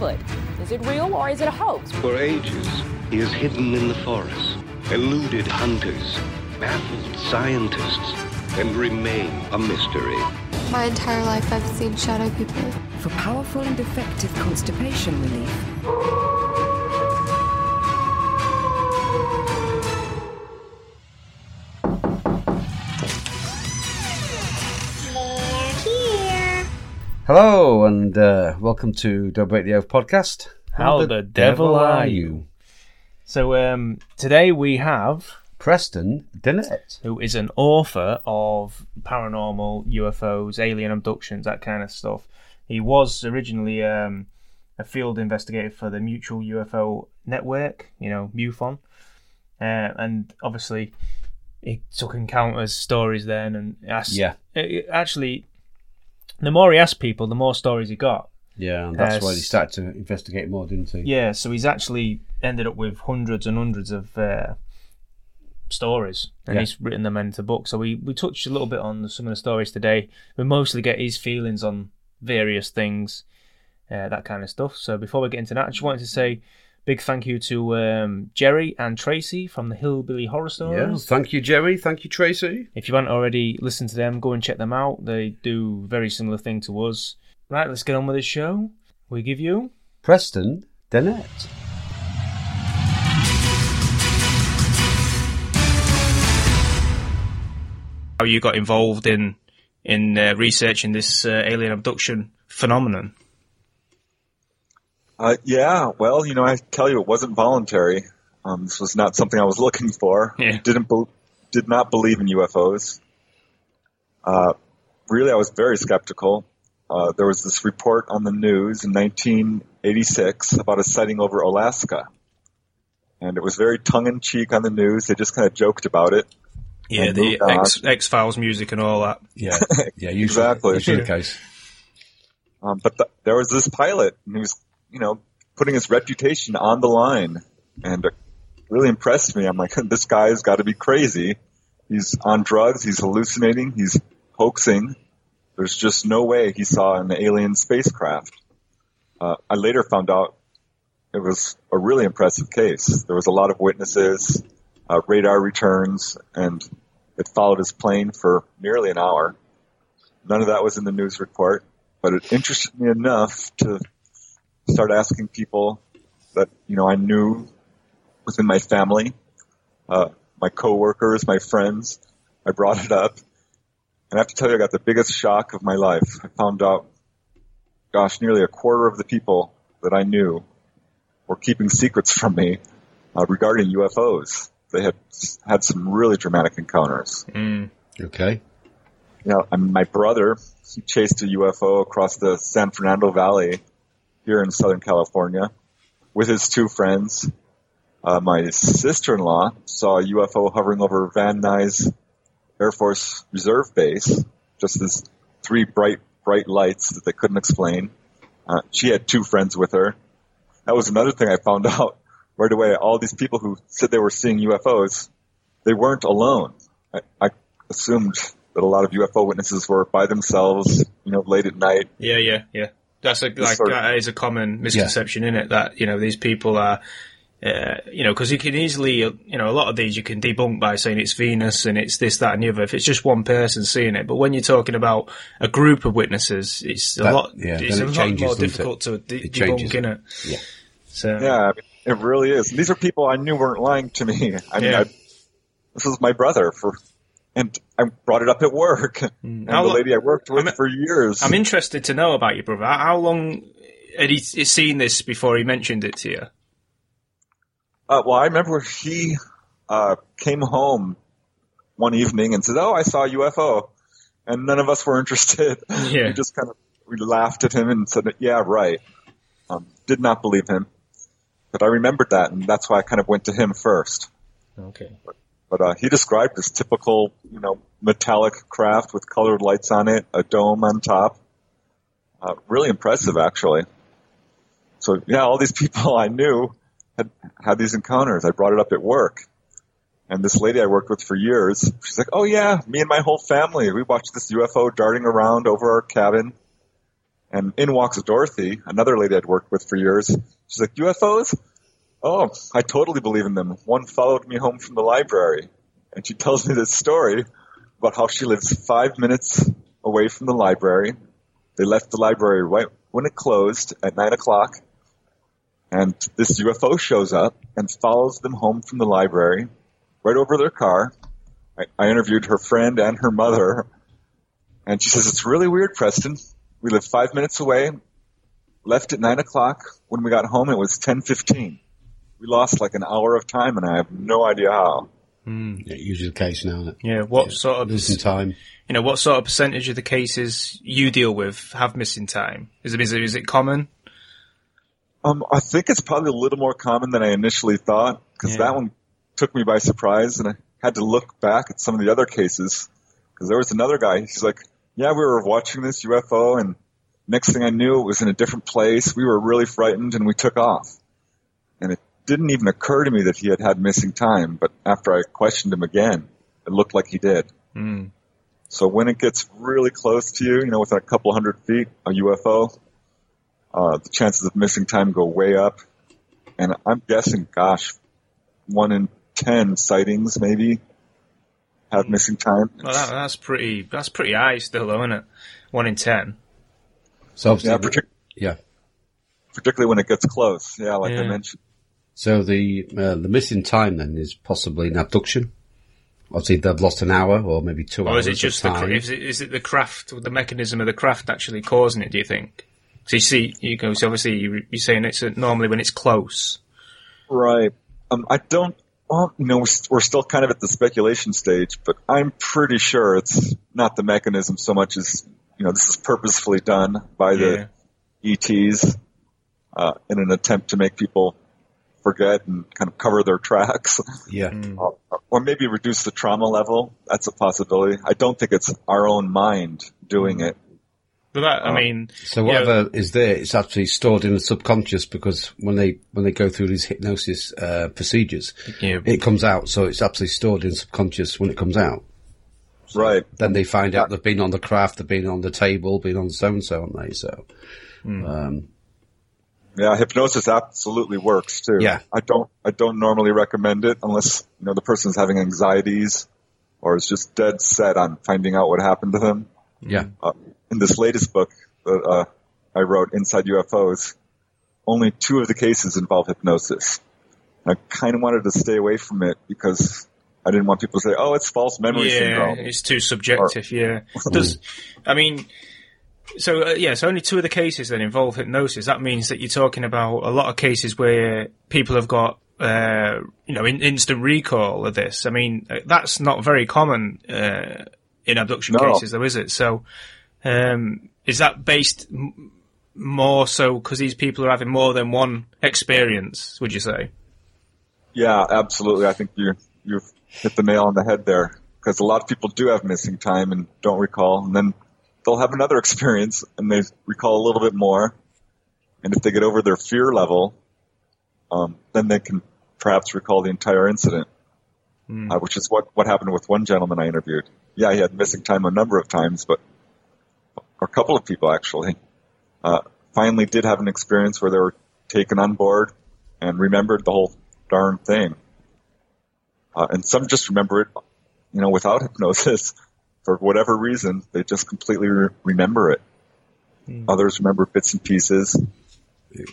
Bigfoot? Is it real or is it a hoax? For ages, he has hidden in the forest, eluded hunters, baffled scientists, and remain a mystery. My entire life I've seen shadow people. For powerful and effective constipation relief. Hello and uh, welcome to Don't Break the Oath podcast. How the devil are you? So um, today we have Preston Dennett. who is an author of paranormal UFOs, alien abductions, that kind of stuff. He was originally um, a field investigator for the Mutual UFO Network, you know, MUFON, uh, and obviously he took encounters stories then and asked. Yeah. it- actually, the more he asked people, the more stories he got. Yeah, and that's Uh, why he started to investigate more, didn't he? Yeah, so he's actually ended up with hundreds and hundreds of uh, stories, and Yeah. he's written them into books. So we, we touched a little bit on some of the stories today. We mostly get his feelings on various things, uh, that kind of stuff. So before we get into that, I just wanted to say big thank you to um, Jerry and Tracy from the Hillbilly Horror Stories. Yeah, Thank you, Jerry. Thank you, Tracy. If you haven't already listened to them, go and check them out. They do very similar thing to us. Right, let's get on with the show. We give you Preston Dennett. how you got involved in in uh, researching this uh, alien abduction phenomenon. Uh, yeah, well, you know, I tell you, it wasn't voluntary. Um, this was not something I was looking for. Yeah. Didn't be- did not believe in UFOs. Uh, really, I was very skeptical. Uh, there was this report on the news in 1986 about a sighting over Alaska, and it was very tongue in cheek on the news. They just kind of joked about it. Yeah, the. X X Files music and all that. Yeah, yeah, usually, Exactly. Usually the case. Um, but th- there was this pilot, and he was, you know, putting his reputation on the line, and really impressed me. I'm like, this guy's got to be crazy. He's on drugs. He's hallucinating. He's hoaxing. There's just no way he saw an alien spacecraft. Uh, I later found out it was a really impressive case. There was a lot of witnesses, uh, radar returns, and it followed his plane for nearly an hour. None of that was in the news report but it interested me enough to start asking people that you know I knew within my family, uh, my coworkers, my friends. I brought it up, and I have to tell you, I got the biggest shock of my life. I found out, gosh, nearly a quarter of the people that I knew were keeping secrets from me uh, regarding UFOs. They had had some really dramatic encounters. Okay. You know, I mean, my brother, he chased a UFO across the San Fernando Valley here in Southern California with his two friends. Uh, my sister-in-law saw a UFO hovering over Van Nuys Air Force Reserve Base, just as three bright, bright lights that they couldn't explain. Uh, she had two friends with her. That was another thing I found out right away. All these people who said they were seeing UFOs, they weren't alone. I, I assumed that a lot of UFO witnesses were by themselves, you know, late at night. Yeah, yeah, yeah. That's a like sort of- that is a common misconception in it that you know these people are. Uh, you know, because you can easily, you know, a lot of these you can debunk by saying it's Venus and it's this, that, and the other. If it's just one person seeing it, but when you're talking about a group of witnesses, it's a That- lot. yeah, it's a it lot changes, more doesn't it? difficult to de- It debunk, changes. innit? Yeah. So Yeah, it really is. These are people I knew weren't lying to me. I mean, Yeah. I, this is my brother for, and I brought it up at work. And How the lo- lady I worked with I'm- for years. I'm interested to know about your brother. How long had he he seen this before he mentioned it to you? Uh, well, I remember he uh, came home one evening and said, "Oh, I saw a UFO," and none of us were interested. Yeah. we just kind of we laughed at him and said, "Yeah, right." Um, did not believe him, but I remembered that, and that's why I kind of went to him first. Okay. But uh, he described this typical, you know, metallic craft with colored lights on it, a dome on top. Uh, really impressive, actually. So yeah, all these people I knew had had these encounters. I brought it up at work, and this lady I worked with for years, she's like, "Oh yeah, me and my whole family, we watched this UFO darting around over our cabin." And in walks Dorothy, another lady I'd worked with for years. She's like, UFOs? Oh, I totally believe in them. One followed me home from the library. And she tells me this story about how she lives five minutes away from the library. They left the library right when it closed at nine o'clock. And this UFO shows up and follows them home from the library right over their car. I, I interviewed her friend and her mother. And she says, it's really weird, Preston. We live five minutes away, left at nine o'clock. When we got home, it was 1015. We lost like an hour of time and I have no idea how. Yeah, usually the case now. Isn't it? Yeah, what sort of missing time. you know what sort of percentage of the cases you deal with have missing time? Is it is it, is it common? Um, I think it's probably a little more common than I initially thought because Yeah. that one took me by surprise, and I had to look back at some of the other cases because there was another guy. He's like, "Yeah, we were watching this UFO, and next thing I knew, it was in a different place. We were really frightened, and we took off." And it didn't even occur to me that he had had missing time, but after I questioned him again, it looked like he did. Mm. So when it gets really close to you, you know, within a couple hundred feet, a UFO, uh, the chances of missing time go way up. And I'm guessing, gosh, one in ten sightings maybe have missing time. Well, that, that's pretty that's pretty high still, though, isn't it? One in ten. So yeah, partic- yeah. particularly when it gets close. Yeah, like I mentioned. So the uh, the missing time then is possibly an abduction. Obviously, they've lost an hour or maybe two Or hours. is it just of the time. cra- is it, is it the craft, the mechanism of the craft actually causing it? Do you think? So you see, you go. So obviously, you- you're saying it's uh, normally when it's close. Right. Um, I don't. Well, you know, we're we're still kind of at the speculation stage, but I'm pretty sure it's not the mechanism so much as you know this is purposefully done by Yeah. the ETs uh, in an attempt to make people forget and kind of cover their tracks, Yeah. Uh, or maybe reduce the trauma level. That's a possibility. I don't think it's our own mind doing it. But that, I Oh. mean, So yeah, whatever is there, it's actually stored in the subconscious because when they when they go through these hypnosis uh, procedures, Yeah. it comes out. So it's actually stored in subconscious when it comes out. Right. Then they find out they've been on the craft, they've been on the table, been on so and so, aren't they? So um, Yeah, hypnosis absolutely works too. Yeah. I don't I don't normally recommend it unless you know the person's having anxieties or is just dead set on finding out what happened to them. yeah, Uh, in this latest book that uh, I wrote, Inside UFOs, only two of the cases involve hypnosis. I kind of wanted to stay away from it because I didn't want people to say, "Oh, it's false memory yeah, syndrome." it's too subjective. yeah. Does I mean? So uh, yeah, so only two of the cases that involve hypnosis. That means that you're talking about a lot of cases where people have got. Uh, you know, in, instant recall of this. I mean, uh, that's not very common uh, in abduction No. cases, though, is it? So, um, is that based m- more so because these people are having more than one experience? Would you say? Yeah, absolutely. I think you you've hit the nail on the head there because a lot of people do have missing time and don't recall, and then they'll have another experience and they recall a little bit more, and if they get over their fear level, um, then they can perhaps recall the entire incident, uh, which is what what happened with one gentleman I interviewed. Yeah, he had missing time a number of times, but a couple of people actually. Uh, finally did have an experience where they were taken on board and remembered the whole darn thing. Uh, and some just remember it, you know, without hypnosis for whatever reason. They just completely re- remember it. Others remember bits and pieces.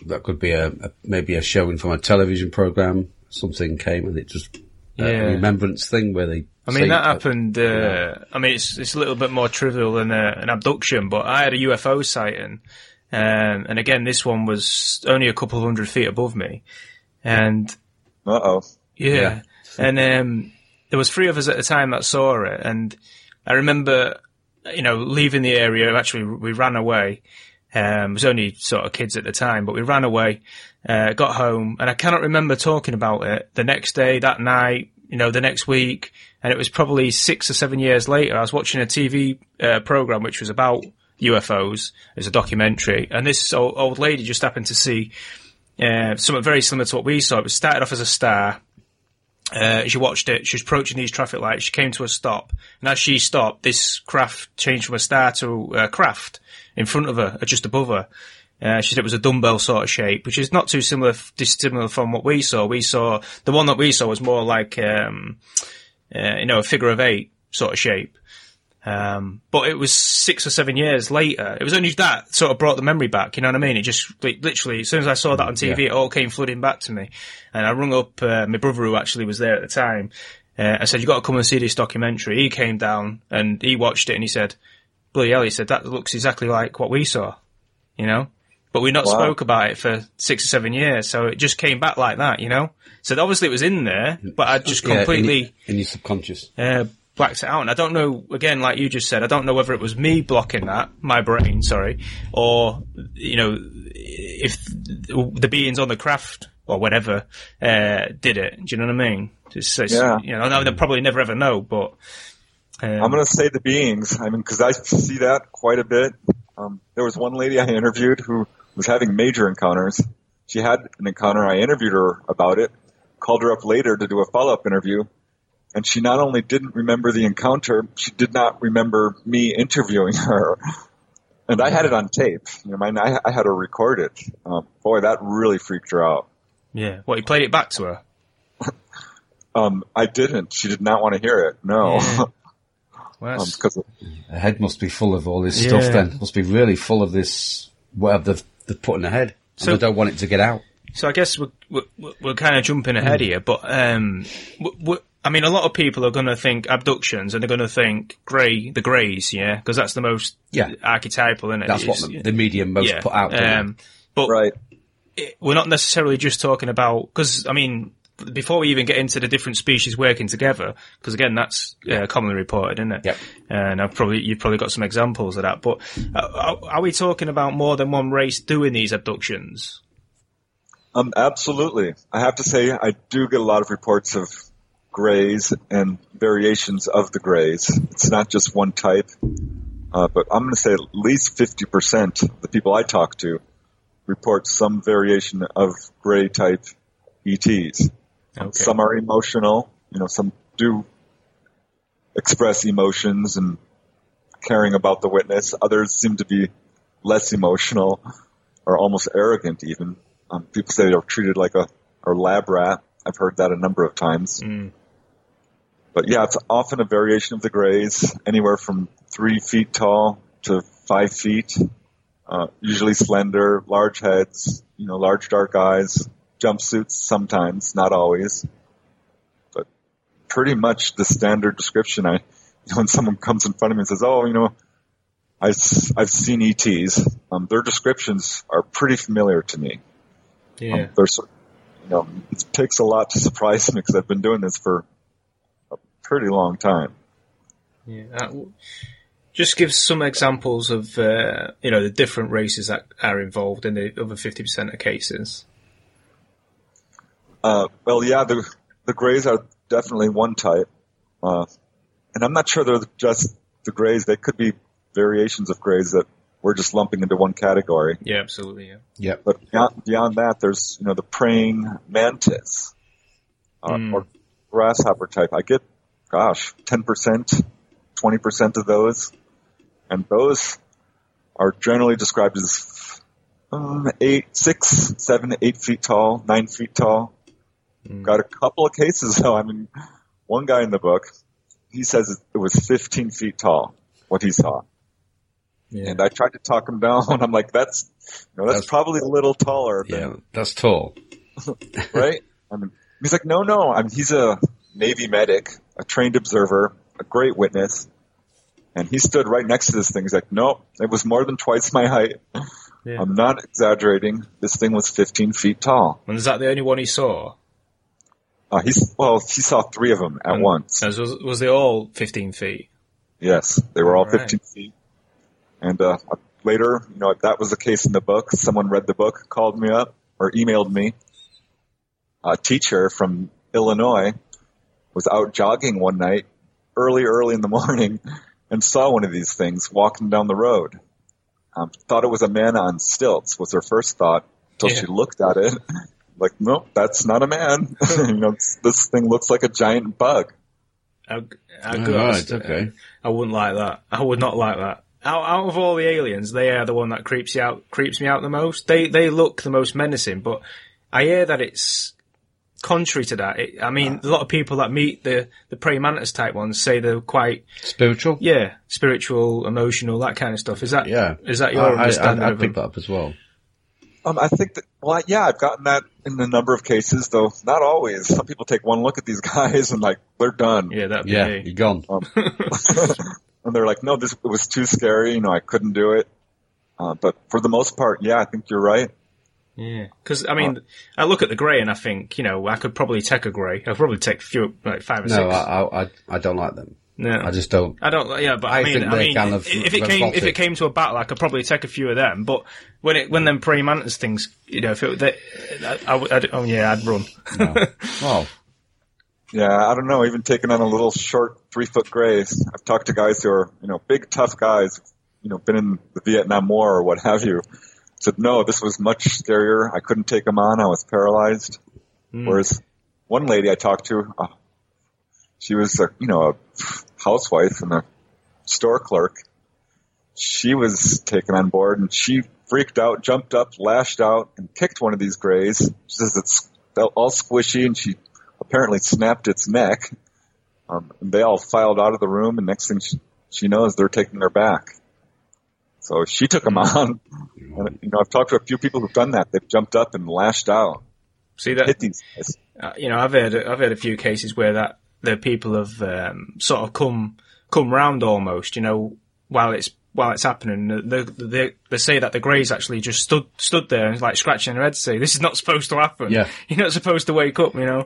that could be a, a maybe a showing from a television program. Something came and it just uh, Yeah. a remembrance thing where they. I mean, say that happened. Uh, I mean, it's it's a little bit more trivial than a, an abduction, but I had a UFO sighting, um, and again, this one was only a couple of hundred feet above me, and Uh oh. yeah, Yeah. and um, there was three of us at the time that saw it, and I remember, you know, leaving the area. Actually, we ran away. Um, it was only sort of kids at the time, but we ran away, uh, got home, and I cannot remember talking about it the next day, that night, you know, the next week, and it was probably six or seven years later. I was watching a TV uh, program which was about UFOs. Was a documentary, and this old, old lady just happened to see uh, something very similar to what we saw. It was started off as a star. Uh, she watched it. She was approaching these traffic lights. She came to a stop, and as she stopped, this craft changed from a star to a craft, in front of her, just above her. Uh, she said it was a dumbbell sort of shape, which is not too similar, dissimilar from what we saw. We saw the one that we saw was more like, um, uh, you know, a figure of eight sort of shape. Um, but it was six or seven years later. It was only that sort of brought the memory back. You know what I mean? It just like, literally, as soon as I saw that on TV, Yeah. it all came flooding back to me. And I rung up uh, my brother, who actually was there at the time. Uh, I said, "You got to come and see this documentary." He came down and he watched it, and he said, "Bloody hell!" He said that looks exactly like what we saw. You know, but we not Wow. spoke about it for six or seven years, so it just came back like that. You know, so obviously it was in there, but I just Yeah, in completely your- in your subconscious. uh, blacked it out. And I don't know, again, like you just said, I don't know whether it was me blocking that, my brain, sorry, or, you know, if the beings on the craft or whatever, uh, did it. Do you know what I mean? Just, it's, Yeah. You know, they'll probably never ever know, but, um, I'm going to say the beings. I mean, because I see that quite a bit. Um, there was one lady I interviewed who was having major encounters. She had an encounter. I interviewed her about it, called her up later to do a follow-up interview, and she not only didn't remember the encounter, she did not remember me interviewing her. And I had it on tape. You know, mine, I, I had her record it. Um, boy, that really freaked her out. yeah. What, you played it back to her? Um, I didn't. She did not want to hear it. No, Yeah. Well, um, because Her head must be full of all this Yeah. stuff then. Must be really full of this, whatever they've, they've put in her head. So- and they don't want it to get out. So I guess we're, we're, we're kind of jumping ahead here, but um, we we I mean, a lot of people are going to think abductions and they're going to think grey, the greys, yeah, because that's the most Yeah. archetypal, isn't it? That's what the, the media most yeah. put out. don't? Um, but right. it- we're not necessarily just talking about because I mean, before we even get into the different species working together, because again, that's uh, commonly reported, isn't it? Yep. And I've probably you've probably got some examples of that. But uh, are, are we talking about more than one race doing these abductions? Um, absolutely. I have to say, I do get a lot of reports of grays and variations of the grays. It's not just one type, uh, but I'm going to say at least 50% of the people I talk to report some variation of gray type ETs. Okay. Some are emotional, you know, some do express emotions and caring about the witness. Others seem to be less emotional or almost arrogant even. Um, people say they're treated like a, a lab rat. I've heard that a number of times. Mm. But yeah, it's often a variation of the grays, anywhere from three feet tall to five feet. Uh, usually slender, large heads, you know, large dark eyes, jumpsuits sometimes, not always. But pretty much the standard description. I, you know, when someone comes in front of me and says, "Oh, you know, I, have seen ETs," um, their descriptions are pretty familiar to me. Yeah. Um, there's, you know, it takes a lot to surprise me because I've been doing this for pretty long time. Yeah. Uh, w- just give some examples of uh, you know the different races that are involved in the other fifty percent of cases. Uh, well, yeah, the the grays are definitely one type, uh, and I'm not sure they're just the grays. They could be variations of grays that we're just lumping into one category. Yeah, absolutely. Yeah. Yep. But beyond, beyond that, there's you know the praying mantis uh, Mm. or grasshopper type. I get, gosh, ten percent, twenty percent of those, and those are generally described as um, eight, six, seven, eight feet tall, nine feet tall. Got a couple of cases though. I mean, one guy in the book, he says it was 15 feet tall, what he saw. Yeah. And I tried to talk him down. I'm like, that's, you know, that's, That's- probably a little taller Yeah, than, that's tall. right? I mean, he's like, no, no. I mean, he's a Navy medic, a trained observer, a great witness. And he stood right next to this thing. He's like, nope, it was more than twice my height. Yeah. I'm not exaggerating. This thing was 15 feet tall. And is that the only one he saw? Uh, he's, well, he saw three of them at And- once. Was, was they all fifteen feet? Yes, they were all All right. 15 feet. And uh, later, you know, if that was the case in the book, someone read the book, called me up, or emailed me. A teacher from Illinois was out jogging one night, early, early in the morning, and saw one of these things walking down the road. Um, thought it was a man on stilts, was her first thought, until Yeah. she looked at it. Like, nope, that's not a man. you know, this thing looks like a giant bug. I, I, Oh, gotta right, okay. I wouldn't like that. I would not like that. out, out of all the aliens, they are the one that creeps you out, creeps me out the most. They they look the most menacing, but I hear that it's contrary to that. It, I mean, a lot of people that meet the the praying mantis type ones say they're quite Spiritual? yeah spiritual, emotional, that kind of stuff. Is that Yeah. Is that your I, I, understanding I, I of picked them? that up as well. Um, I think that, well, yeah, I've gotten that in a number of cases, though not always. Some people take one look at these guys and like, they're done. Yeah, that'd be Yeah, me. you're gone. Um, and they're like, no, this it was too scary. You know, I couldn't do it. Uh, but for the most part, yeah, I think you're right. Yeah, because I mean, I look at the grey and I think, you know, I could probably take a grey. I'd probably take a few, like five or No, six. I, I, I- I don't like them. no, I just don't. I don't. Yeah, but I, I mean, think I mean, kind of if it came if it came to a battle, I could probably take a few of them. But when it when them praying mantis things, you know, if it, they, I, I, would- I'd, oh yeah, I'd run. No. well, Yeah, I don't know. Even taking on a little short three foot grays, I've talked to guys who are, you know, big tough guys, you know, been in the Vietnam War or what have you. Said no, this was much scarier. I couldn't take them on. I was paralyzed. Whereas one lady I talked to, uh, she was, a, you know, a housewife and a store clerk. She was taken on board and she freaked out, jumped up, lashed out, and kicked one of these grays. She says it's felt all squishy and she apparently snapped its neck. Um, and they all filed out of the room, and next thing she, she knows, they're taking her back. So she took them on. And, you know, I've talked to a few people who've done that. They've jumped up and lashed out, See that? hit these guys. uh, you know, I've heard I've heard a few cases where that the people have um, sort of come come round almost. You know, while it's while it's happening, they they, they say that the greys actually just stood stood there and like scratching their head, to say this is not supposed to happen. Yeah. you're not supposed to wake up. You know.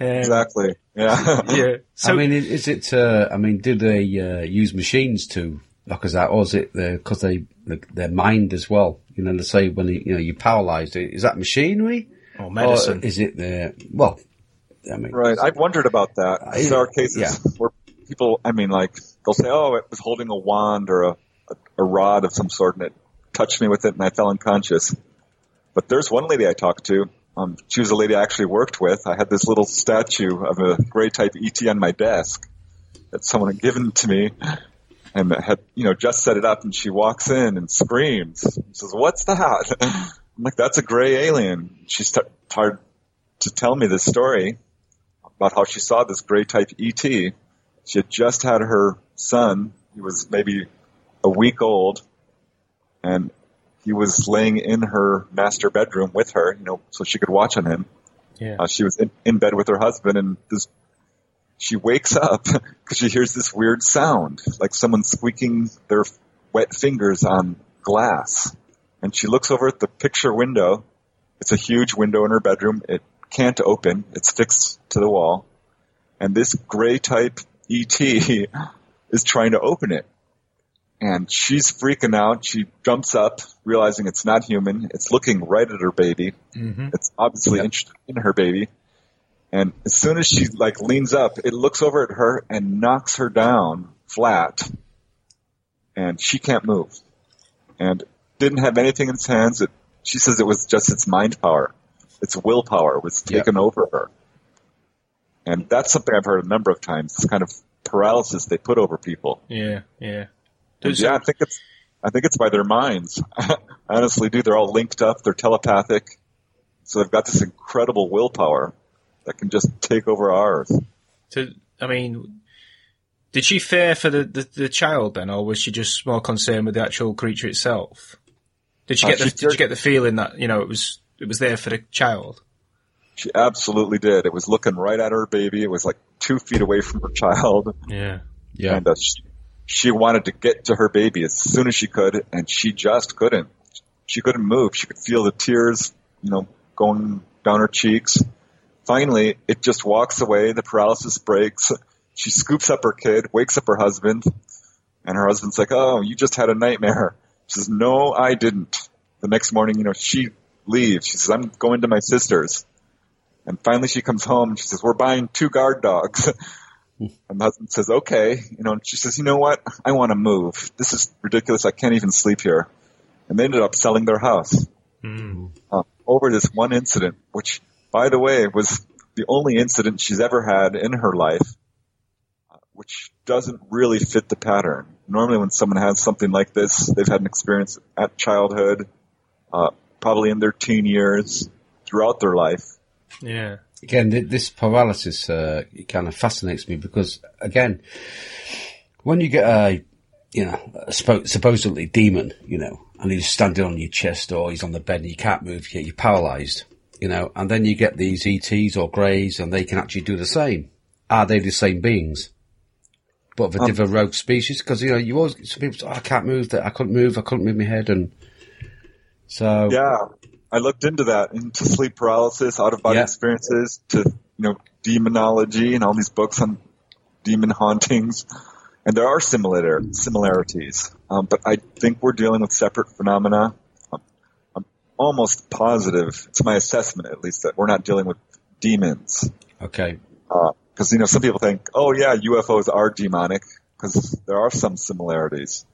Um, Exactly. Yeah. Yeah. So I mean, i- is it? Uh, I mean, do they uh, use machines to knock us out, or is it the because they their mind as well? You know, let's say when you, you know you paralyzed, is that machinery or medicine. or is it the well? I mean, Right. I've wondered about that. I- there are cases yeah. where people, I mean, like, they'll say, oh, it was holding a wand or a, a, a rod of some sort and it touched me with it and I fell unconscious. But there's one lady I talked to. Um, she was a lady I actually worked with. I had this little statue of a gray type ET on my desk that someone had given to me and had, you know, just set it up and she walks in and screams. and says, what's that? I'm like, that's a gray alien. She st- started to tell me this story about how she saw this gray type ET. She had just had her son. He was maybe a week old and he was laying in her master bedroom with her, you know, so she could watch on him. Yeah. Uh, she was in, in bed with her husband and this, she wakes up because she hears this weird sound, like someone squeaking their wet fingers on glass. And she looks over at the picture window. It's a huge window in her bedroom. It can't open. It's fixed to the wall. And this gray type ET is trying to open it. And she's freaking out. She jumps up, realizing it's not human. It's looking right at her baby. Mm-hmm. It's obviously Yep. interested in her baby. And as soon as she like leans up, it looks over at her and knocks her down flat. And she can't move. And didn't have anything in its hands. It, she says it was just its mind power. Its willpower was Yep. taken over her. And that's something I've heard a number of times. This kind of paralysis they put over people. Yeah. Yeah. Yeah, I think it's I think it's by their minds. I honestly do. They're all linked up. They're telepathic. So they've got this incredible willpower that can just take over ours. To, I mean, did she fear for the, the, the child then, or was she just more concerned with the actual creature itself? Did she Uh, get the, she did feared- you get the feeling that you know it was it was there for the child? She absolutely did. It was looking right at her baby. It was like two feet away from her child. Yeah. yeah, And uh, she, she wanted to get to her baby as soon as she could, and she just couldn't. She couldn't move. She could feel the tears, you know, going down her cheeks. Finally, it just walks away. The paralysis breaks. She scoops up her kid, wakes up her husband, and her husband's like, "Oh, you just had a nightmare." She says, "No, I didn't." The next morning, you know, she leaves. She says, "I'm going to my sister's." And finally, she comes home and she says, "We're buying two guard dogs." And the husband says, okay. You know, and she says, you know what? I want to move. This is ridiculous. I can't even sleep here. And they ended up selling their house uh, over this one incident, which, by the way, was the only incident she's ever had in her life, which doesn't really fit the pattern. normally when someone has something like this, they've had an experience at childhood, uh, probably in their teen years, throughout their life. Yeah. again, th- this paralysis uh, it kind of fascinates me because, again, when you get a, you know, a spo- supposedly demon, you know, and he's standing on your chest or he's on the bed and you can't move, you're paralysed, you know, and then you get these ETs or greys and they can actually do the same. Are they the same beings? But of a different rogue species? Because, you know, you always, some people say, oh, I can't move, that I couldn't move, I couldn't move my head and so. Yeah, I looked into that, into sleep paralysis, out of body Yeah. experiences, to you know demonology and all these books on demon hauntings, and there are similar similarities. Um, but I think we're dealing with separate phenomena. Almost positive, it's my assessment at least, that we're not dealing with demons. Okay. Because you know some people think, oh yeah, UFOs are demonic because there are some similarities.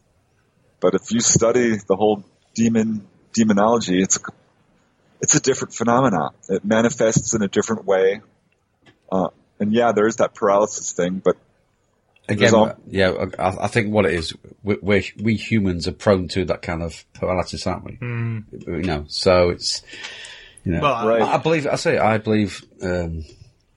But if you study the whole demon demonology, it's a, it's a different phenomena. It manifests in a different way. Uh, and yeah, there is that paralysis thing, but Again, There's all- yeah, I, I think what it is, we, we're, we humans are prone to that kind of paralysis, aren't we? Mm. You know, so it's, you know, Well, Right. I, I believe, I say, I believe, um,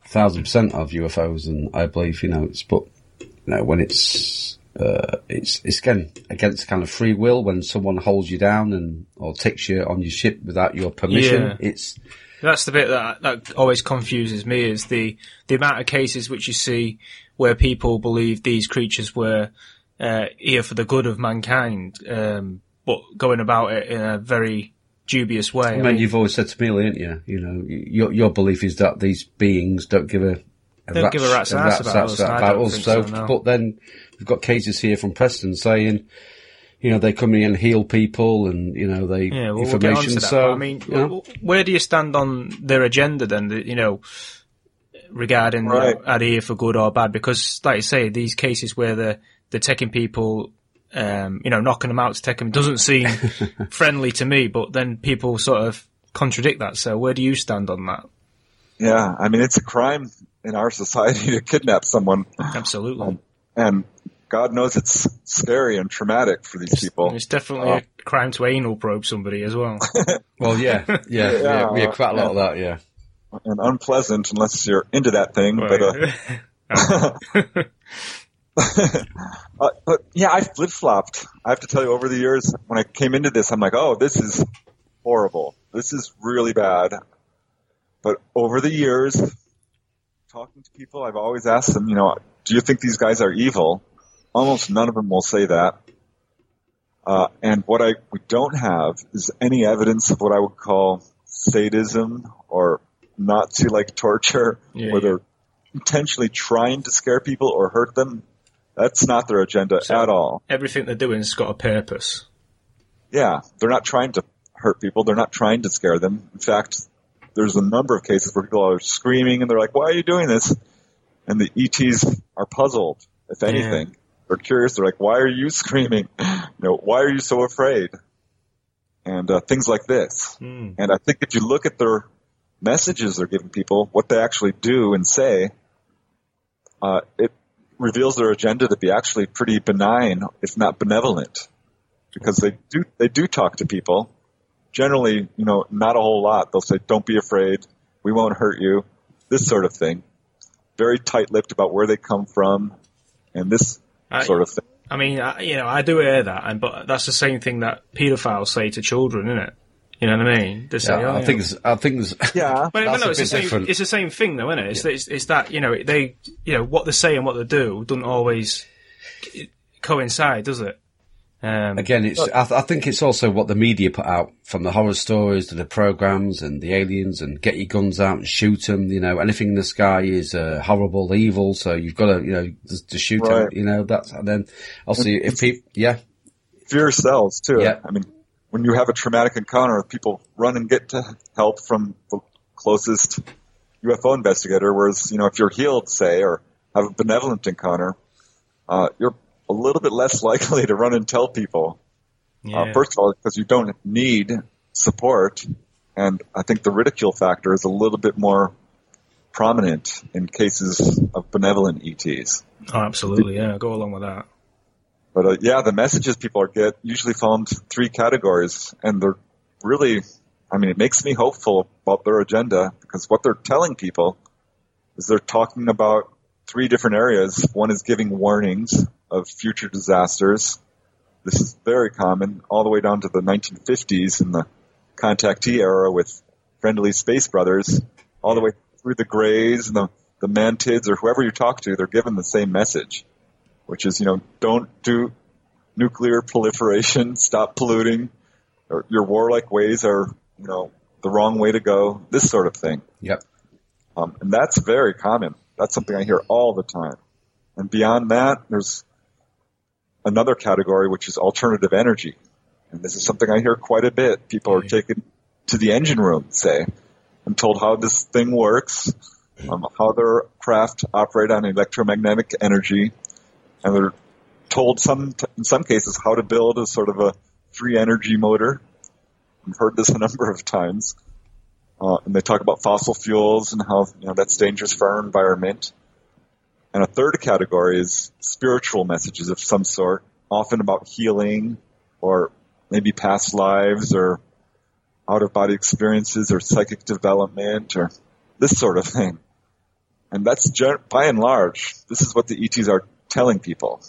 thousand percent of UFOs and I believe, you know, it's, but, you know, when it's, uh, it's, it's again against kind of free will when someone holds you down and, or takes you on your ship without your permission. Yeah. It's, That's the bit that that always confuses me is the the amount of cases which you see where people believe these creatures were uh, here for the good of mankind, um, but going about it in a very dubious way. I mean, you've always said to me, haven't you? You know, your your belief is that these beings don't give a, a Don't give a rat's ass about us, and I don't so, no. But then we've got cases here from Preston saying, you know, they come in and heal people, and you know, they yeah, well, we'll information. that. so I mean, you know, where do you stand on their agenda then? You know, regarding you know, Right. are they here for good or bad? Because, like you say, these cases where they're they're taking people. Um, you know, knocking them out to take them doesn't seem friendly to me, but then people sort of contradict that. So where do you stand on that? yeah, I mean, it's a crime in our society to kidnap someone, Absolutely. and God knows it's scary and traumatic for these people. It's definitely a crime to anal probe somebody as well. well, yeah, yeah, yeah, Yeah, we had quite a lot of that. Yeah, and unpleasant unless you're into that thing. But, uh, uh, but yeah, I flip flopped. I have to tell you, over the years, when I came into this, I'm like, oh, this is horrible. This is really bad. But over the years, talking to people, I've always asked them, you know, do you think these guys are evil? Almost none of them will say that. Uh, and what I we don't have is any evidence of what I would call sadism or Nazi like torture, Yeah, where yeah. they're intentionally trying to scare people or hurt them. That's not their agenda So- at all. Everything they're doing has got a purpose. Yeah, they're not trying to hurt people. They're not trying to scare them. In fact, there's a number of cases where people are screaming and they're like, "Why are you doing this?" And the ETs are puzzled. If anything, they're curious. They're like, "Why are you screaming? You know, why are you so afraid?" And uh, things like this. Hmm. And I think if you look at their messages they're giving people, what they actually do and say, uh, it reveals their agenda to be actually pretty benign, if not benevolent, because they do they do talk to people. Generally, you know, not a whole lot. They'll say, "Don't be afraid. We won't hurt you." This sort of thing. Very tight-lipped about where they come from, and this I- sort of thing. I mean, I, you know, I do hear that, and but that's the same thing that paedophiles say to children, isn't it? You know what I mean? They say, yeah oh, I yeah. think I think there's, Yeah, But, but no, it's the bit same. different. It's the same thing, though, isn't it? It's, it's, it's that you know they, you know, what they say and what they do doesn't always coincide, does it? Um, Again, it's. I, th- I think it's also what the media put out from the horror stories to the programs and the aliens and get your guns out and shoot them. You know, anything in the sky is uh, horrible, evil. So you've got to, you know, to, to shoot Right. it. You know, that's and then obviously if people, yeah, fear sells too. Yeah. I mean, when you have a traumatic encounter, people run and get to help from the closest UFO investigator. Whereas, you know, if you're healed, say, or have a benevolent encounter, uh, you're a little bit less likely to run and tell people. yeah. Uh, first of all, because you don't need support, and I think the ridicule factor is a little bit more prominent in cases of benevolent ETs. oh, absolutely, yeah. Go along with that. But uh, yeah, the messages people get usually fall into three categories, and they're really, I mean, it makes me hopeful about their agenda because what they're telling people is they're talking about three different areas. One is giving warnings of future disasters. This is very common, all the way down to the 1950s in the contactee era with friendly space brothers, all the way through the Greys and the, the Mantids or whoever you talk to, they're given the same message, which is, you know, don't do nuclear proliferation, stop polluting, or your warlike ways are, you know, the wrong way to go, this sort of thing. Yep. Um, and that's very common. That's something I hear all the time. And beyond that, there's another category, which is alternative energy. And this is something I hear quite a bit. People are taken to the engine room, say, and told how this thing works, um, how their craft operate on electromagnetic energy, and they're told some, in some cases, how to build a sort of a free energy motor. I've heard this a number of times. Uh, and they talk about fossil fuels and how you know that's dangerous for our environment. And a third category is spiritual messages of some sort, often about healing or maybe past lives or out of body experiences or psychic development or this sort of thing. And that's by and large, this is what the ETs are telling people.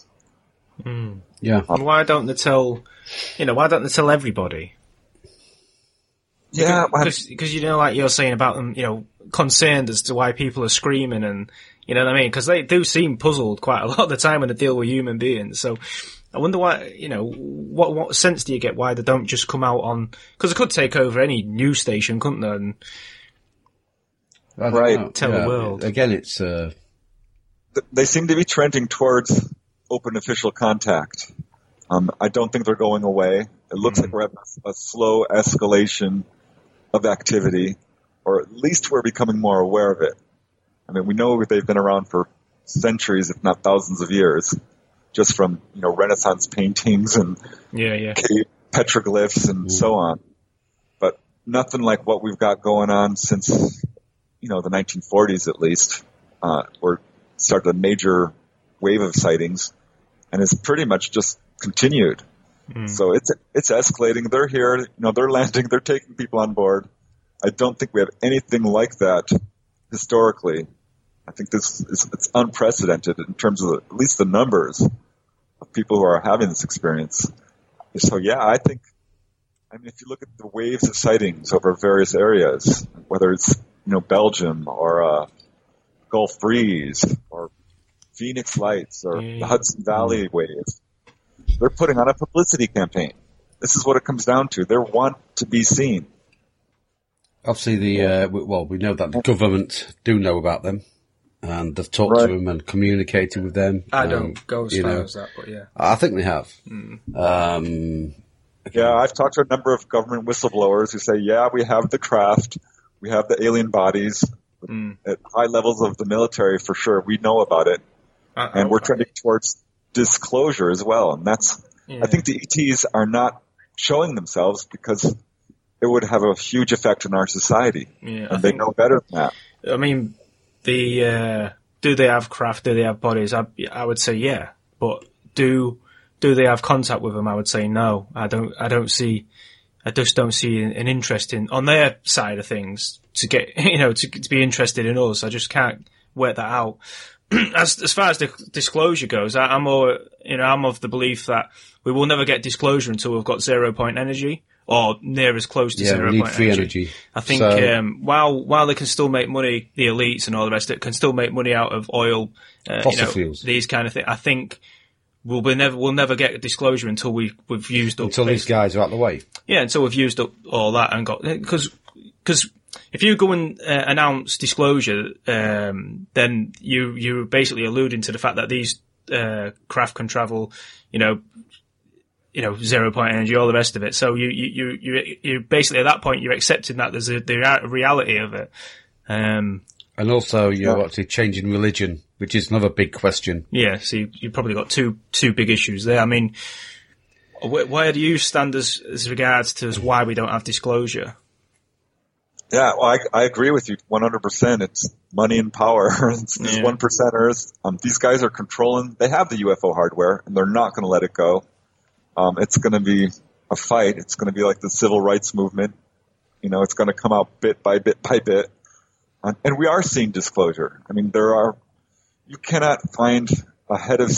Yeah. And why don't they tell, you know, why don't they tell everybody? Yeah, I- because you know, like you're saying about them, you know, concerned as to why people are screaming, and you know what I mean? Because they do seem puzzled quite a lot of the time when they deal with human beings. So I wonder why, you know, what what sense do you get why they don't just come out on? Because they could take over any news station, couldn't they? And Right. know. Tell the world. Again, it's uh, th- they seem to be trending towards open official contact. Um, I don't think they're going away. It looks like we're having a, a slow escalation of activity, or at least we're becoming more aware of it. I mean, we know they've been around for centuries, if not thousands of years, just from you know Renaissance paintings and yeah, yeah, cave petroglyphs and so on. But nothing like what we've got going on since, you know, the 1940s at least, uh, where started a major wave of sightings and it's pretty much just continued. So it's, it's escalating. They're here, you know, they're landing, they're taking people on board. I don't think we have anything like that historically. I think this is, it's unprecedented in terms of the, at least the numbers of people who are having this experience. So yeah, I think, I mean, if you look at the waves of sightings over various areas, whether it's, you know, Belgium or, uh, Gulf Breeze Phoenix Lights or the Hudson Valley waves, they're putting on a publicity campaign. This is what it comes down to. They want to be seen. obviously the uh, well, we know that the government do know about them, and they've talked Right. to them and communicated with them. I um, don't go as far know. as that, but yeah. I think they have. Um, Yeah, I've talked to a number of government whistleblowers who say, yeah, we have the craft, we have the alien bodies at high levels of the military for sure. We know about it. I- and we're trending towards disclosure as well. And that's, Yeah. I think the ETs are not showing themselves because it would have a huge effect on our society. Yeah, I and they think- know better than that. I mean, the uh, do they have craft? Do they have bodies? I, I would say yeah, but do do they have contact with them? I would say no. I don't. I don't see. I just don't see an, an interest in on their side of things to get you know to, to be interested in us. I just can't work that out. as as far as the disclosure goes, I, I'm more you know I'm of the belief that we will never get disclosure until we've got zero point energy or near as close to yeah, zero point free energy. I think So- um, while while they can still make money, the elites and all the rest it can still make money out of oil, uh, Fossil you know, fuels. these kind of things. I think we'll be never we'll never get a disclosure until we we've used up until these guys are out the way. yeah until we've used up all that and got because because if you go and uh, announce disclosure, um, then you you're basically alluding to the fact that these uh, craft can travel, you know. You know, zero point energy, all the rest of it. So you, you, you, you, you basically at that point you're accepting that there's a, the rea- reality of it. Um, And also, you're Yeah. actually changing religion, which is another big question. Yeah, so you, you've probably got two two big issues there. I mean, wh- where do you stand as as regards to as why we don't have disclosure? Yeah, well, I, I agree with you 100%. It's money and power. it's these Yeah. one percenters. Um, these guys are controlling, they have the UFO hardware and they're not going to let it go. Um, it's going to be a fight. It's going to be like the civil rights movement. You know, it's going to come out bit by bit by bit. Uh, and we are seeing disclosure. I mean, there are, you cannot find a head of,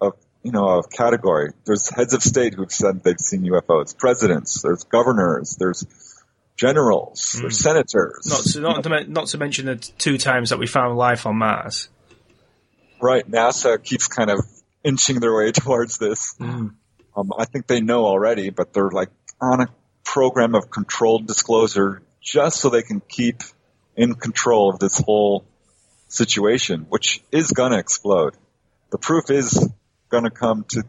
of, you know, a category. There's heads of state who've said they've seen UFOs, presidents, there's governors, there's generals, there's senators. Not to, not, to, not to mention the two times that we found life on Mars. Right. NASA keeps kind of inching their way towards this. Um, I think they know already, but they're like on a program of controlled disclosure just so they can keep in control of this whole situation, which is going to explode. The proof is going to come to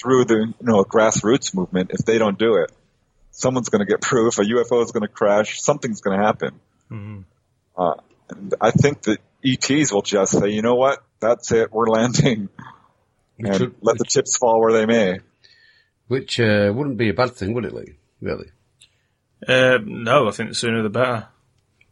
through the you know grassroots movement if they don't do it. Someone's going to get proof. A UFO is going to crash. Something's going to happen. Uh, and I think that ETs will just say, you know what? That's it. We're landing. And Which- let the chips fall where they may. Which uh, wouldn't be a bad thing, would it, Lee? Really? Uh, no, I think the sooner the better.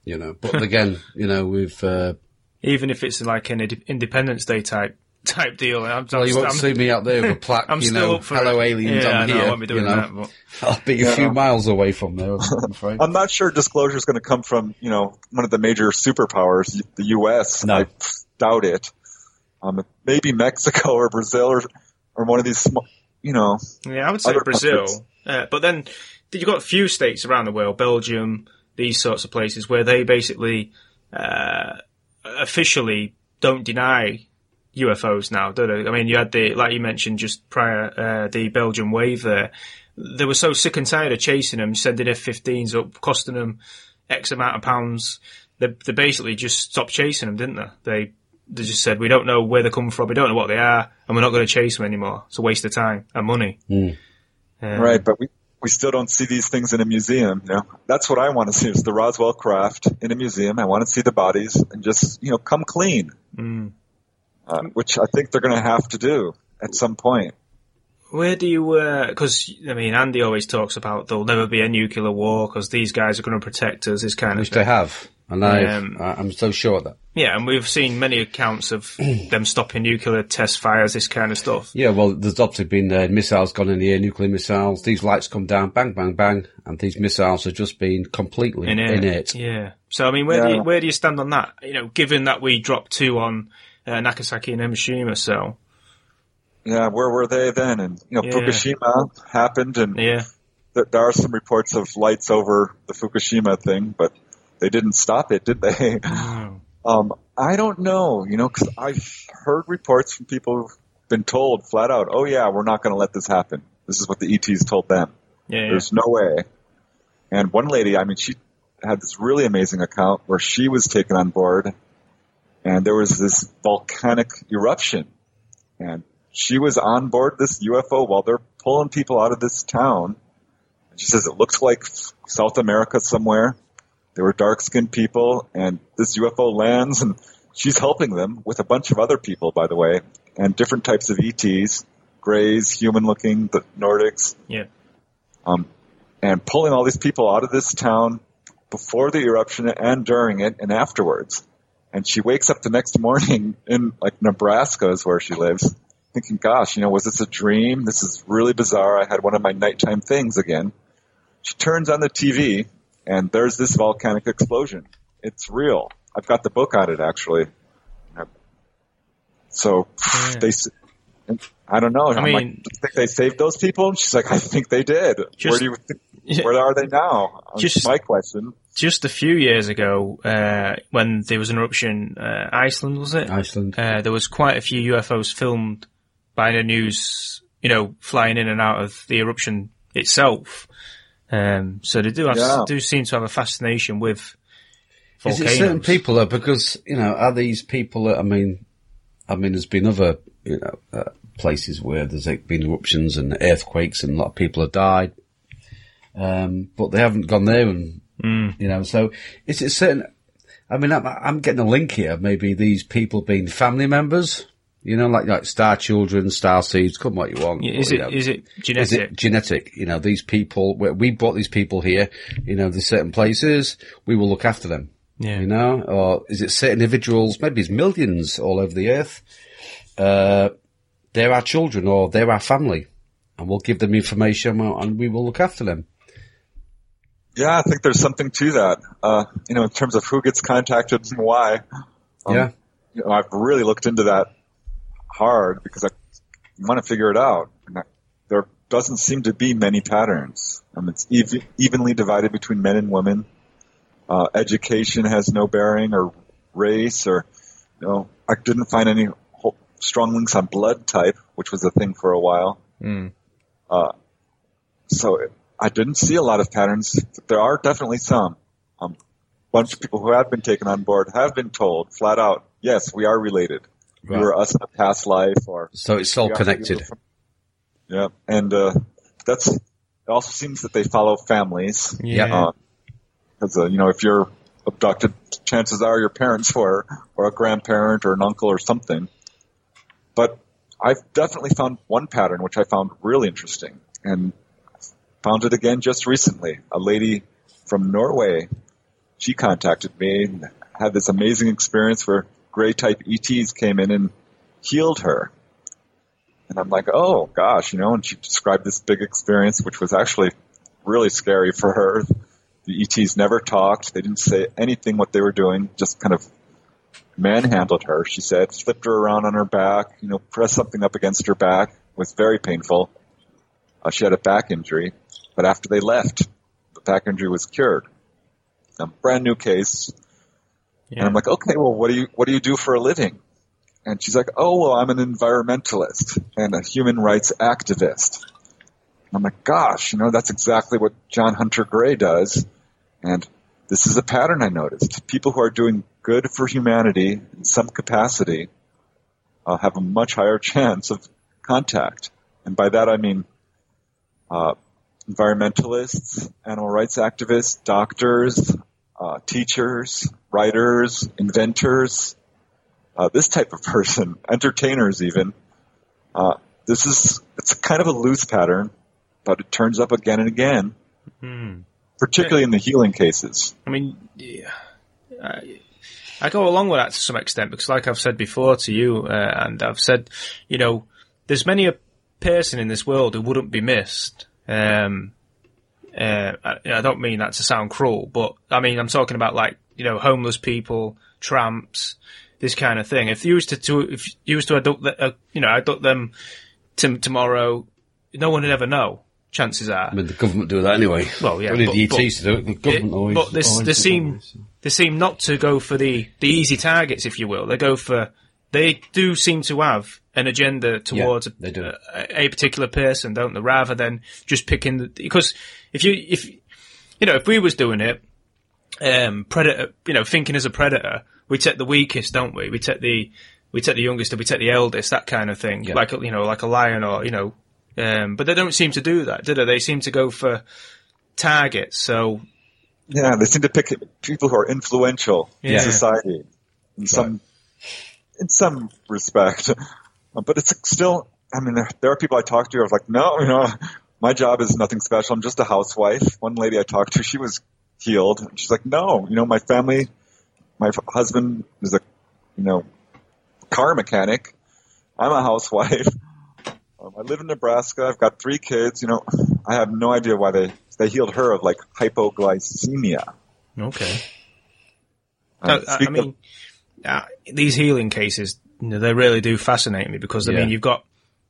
You know, but again, you know, we've, uh, Even if it's like an Independence Day type type deal. I'm, well, you won't I'm- see me out there with a plaque, I'm you still know, up for hello it. aliens, Yeah, I'm no, here. I won't be doing you know. that, but- I'll be a few miles away from there, I'm afraid. I'm not sure disclosure is going to come from, you know, one of the major superpowers, the U.S. No. I doubt it. Um, maybe Mexico or Brazil or, or one of these, sm- you know, Yeah, I would say Brazil. Uh, but then you've got a few states around the world, Belgium, these sorts of places, where they basically uh, officially don't deny UFOs now, do they? I mean, you had the, like you mentioned just prior, uh, the Belgian wave there. They were so sick and tired of chasing them, sending F-15s up, costing them X amount of pounds. They, they basically just stopped chasing them, didn't they? They they just said, we don't know where they're coming from, we don't know what they are, and we're not going to chase them anymore. It's a waste of time and money. Um, right? But we, we still don't see these things in a museum. You know, that's what I want to see is the Roswell craft in a museum. I want to see the bodies and just, you know, come clean. Mm. Uh, which I think they're going to have to do at some point. Where do you, because, I mean, Andy always talks about there'll never be a nuclear war because these guys are going to protect us, this kind of Which thing. they have. And I, Um, I'm so sure of that. Yeah, and we've seen many accounts of them stopping nuclear test fires, this kind of stuff. Yeah, well, there's obviously been uh, missiles gone in the air, nuclear missiles. These lights come down, bang, bang, bang, and these missiles have just been completely In in, it. it. Yeah. So, I mean, where, do you, where do you stand on that? You know, given that we dropped two on uh, Nagasaki and Hiroshima, so, Yeah, where were they then? And, you know, Yeah. Fukushima happened and yeah. there, there are some reports of lights over the Fukushima thing, but they didn't stop it, did they? um, I don't know, you know, because I've heard reports from people who've been told flat out, "Oh yeah, we're not going to let this happen." This is what the ETs told them. Yeah, yeah. There's no way. And one lady, I mean, she had this really amazing account where she was taken on board, and there was this volcanic eruption, and she was on board this UFO while they're pulling people out of this town. She says it looked like South America somewhere. There were dark skinned people and this UFO lands and she's helping them with a bunch of other people, by the way, and different types of ETs, grays, human looking, the Nordics, Yeah. um, and pulling all these people out of this town before the eruption and during it and afterwards. And she wakes up the next morning in like Nebraska is where she lives, thinking, gosh, you know, was this a dream? This is really bizarre. I had one of my nighttime things again. She turns on the TV and there's this volcanic explosion. It's real. I've got the book on it actually. So Yeah. they, s- I don't know. I am mean- like, do you think they saved those people? And she's like, I think they did. where do you think, where are they now? Just- my question. Just a few years ago, uh, when there was an eruption, uh, Iceland, was it? Iceland. Uh, there was quite a few UFOs filmed by the news, you know, flying in and out of the eruption itself. Um, so they do have, Yeah. do seem to have a fascination with Is it certain people though? Because you know, are these people? That, I mean, I mean, there's been other you know uh, places where there's been eruptions and earthquakes, and a lot of people have died. Um, but they haven't gone there, and you know, so is it certain? I mean, I'm, I'm getting a link here. Maybe these people being family members, You know, like like star children, star seeds, come what you want. Is but, you it know, is it is genetic? it genetic? You know, these people, we, we brought these people here, you know, there's certain places, we will look after them. Yeah. You know, or is it certain individuals, maybe it's millions all over the earth, uh, they're our children or they're our family and we'll give them information and we will look after them. Yeah, I think there's something to that. Uh, you know, in terms of who gets contacted and why. Um, yeah. You know, I've really looked into that hard because I want to figure it out. And I, there doesn't seem to be many patterns. Um, it's ev- evenly divided between men and women. Uh, education has no bearing or race or, you know, I didn't find any whole, strong links on blood type, which was a thing for a while. Mm. Uh, so I didn't see a lot of patterns. But there are definitely some. Um, bunch of people who have been taken on board have been told flat out, yes, we are related. Right. You were us in a past life, or So it's all connected. from- Yeah, and uh, that's. It also seems that they follow families. Yeah. Because uh, you know, if you're abducted, chances are your parents were, or a grandparent, or an uncle, or something. But I've definitely found one pattern which I found really interesting, and found it again just recently. A lady from Norway, she contacted me and had this amazing experience where gray type ETs came in and healed her. And I'm like, oh gosh, you know, and she described this big experience, which was actually really scary for her. The ETs never talked. They didn't say anything what they were doing, just kind of manhandled her, she said, flipped her around on her back, you know, pressed something up against her back. It was very painful. Uh, she had a back injury, but after they left, the back injury was cured. A brand new case. Yeah. And I'm like, okay, well, what do you, what do you do for a living? And she's like, oh, well, I'm an environmentalist and a human rights activist. And I'm like, gosh, you know, that's exactly what John Hunter Gray does. And this is a pattern I noticed. People who are doing good for humanity in some capacity uh, have a much higher chance of contact. And by that I mean uh, environmentalists, animal rights activists, doctors, uh, teachers, writers, inventors, uh, this type of person, entertainers even. Uh, this is it's kind of a loose pattern, but it turns up again and again, Hmm. particularly in the healing cases. I mean, yeah, I, I go along with that to some extent because, like I've said before to you, uh, and I've said, you know, there's many a person in this world who wouldn't be missed. Um, uh, I, I don't mean that to sound cruel, but I mean I'm talking about like you know homeless people, tramps, this kind of thing. If you was to, to if you was to abduct, the, uh, you know, abduct them to, tomorrow, no one would ever know. Chances are. I mean, the government do that anyway. Well, yeah, Only but- the ETs do it. The government It- always. but this, always they seem that. they seem not to go for the the easy targets, if you will. They go for they do seem to have an agenda towards a, they do. a, a particular person, don't they? Rather than just picking the because if you if you know if we was doing it, um, predator, you know, thinking as a predator, we take the weakest, don't we? We take the we take the youngest and we take the eldest, that kind of thing. Yeah. Like you know, like a lion or you know. Um, but they don't seem to do that, do they? They seem to go for targets. So Yeah, they seem to pick people who are influential Yeah. in society in some in some respect. Uh, But it's still, I mean, there, there are people I talk to who are like, no, you know, my job is nothing special. I'm just a housewife. One lady I talked to, she was healed. She's like, no, you know, my family, my f- husband is a, you know, car mechanic. I'm a housewife. Um, I live in Nebraska. I've got three kids. You know, I have no idea why they they healed her of like hypoglycemia. okay. Uh, I- I speaking of- mean, uh, these healing cases, you know, they really do fascinate me because I Yeah. mean, you've got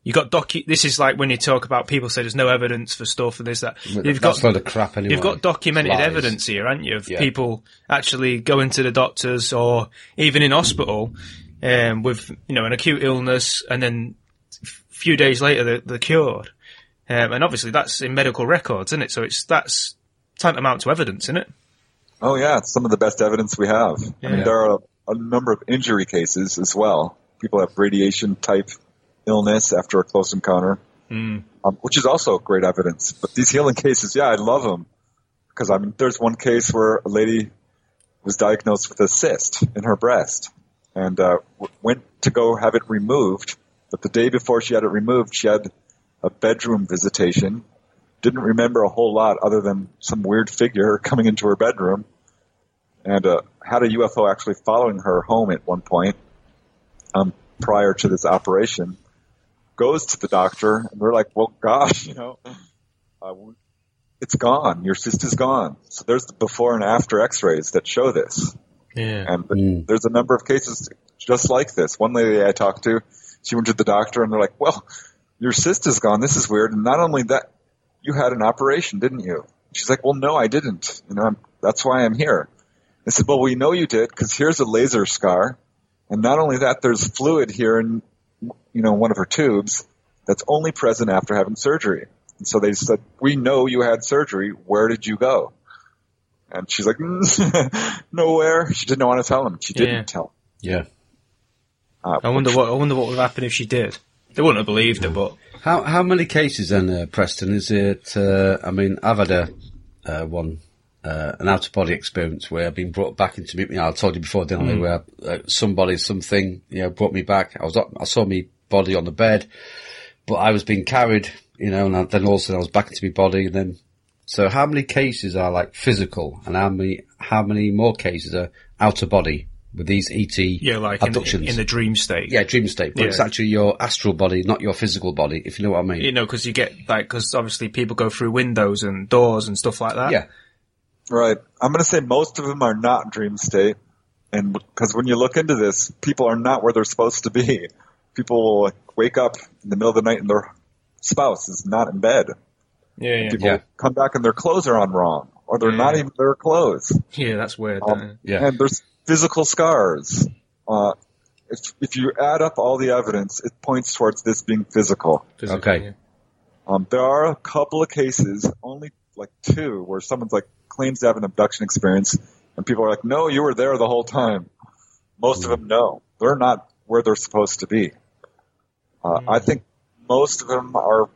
you've got docu. This is like when you talk about people say there's no evidence for stuff and this that. But You've that's got a crap anyway. You've got documented Lies. evidence here, haven't you, of Yeah. people actually going to the doctors or even in hospital um, with you know an acute illness, and then a few days later they're, they're cured. Um, and obviously that's in medical records, isn't it? So it's that's tantamount to evidence, isn't it? Oh yeah, it's some of the best evidence we have. I mean, there are a, number of injury cases as well. People have radiation type illness after a close encounter, Mm. um, which is also great evidence. But these healing cases, yeah, I love them because I mean, there's one case where a lady was diagnosed with a cyst in her breast, and uh, w- went to go have it removed. But the day before she had it removed, she had a bedroom visitation. Didn't remember a whole lot other than some weird figure coming into her bedroom, and uh, had a UFO actually following her home at one point um, prior to this operation. Goes to the doctor, and they're like, "Well, gosh, you know, uh, it's gone. Your cyst is gone." So there's the before and after X-rays that show this. Yeah. And Mm. there's a number of cases just like this. One lady I talked to, she went to the doctor and they're like, well, your cyst is gone. This is weird. And not only that, you had an operation, didn't you? She's like, well, no, I didn't. You know, I'm, that's why I'm here. I said, well, we know you did because here's a laser scar. And not only that, there's fluid here in, you know, one of her tubes that's only present after having surgery. And so they said, we know you had surgery. Where did you go? And she's like, "Mm, nowhere. She didn't want to tell him. She didn't Yeah. tell. Yeah. Uh, I wonder what I wonder what would happen if she did. They wouldn't have believed her, but How how many cases then, uh, Preston? Is it? Uh, I mean, I've had a uh, one uh, an out of body experience where I've been brought back into. You know, I told you before, didn't I? Where uh, somebody, something, you know, brought me back. I was up, I saw me body on the bed, but I was being carried. You know, and I, then all of a sudden I was back into my body, and then. So how many cases are like physical, and how many how many more cases are out of body with these ET yeah, like in the, in the dream state. yeah, dream state, but Yeah. it's actually your astral body, not your physical body. If you know what I mean. You know, because you get like, because obviously people go through windows and doors and stuff like that. yeah. Right. I'm going to say most of them are not dream state. And because when you look into this, people are not where they're supposed to be. People like, wake up in the middle of the night and their spouse is not in bed. yeah, yeah. People Yeah. come back and their clothes are on wrong, or they're not even their clothes. Yeah, that's weird. Um. Yeah. And there's physical scars. Uh, if, if you add up all the evidence, it points towards this being physical. Physically, Okay. Um, there are a couple of cases, only like two, where someone's like claims to have an abduction experience, and people are like, "No, you were there the whole time." Most of them, no, they're not where they're supposed to be. Uh, I think most of them are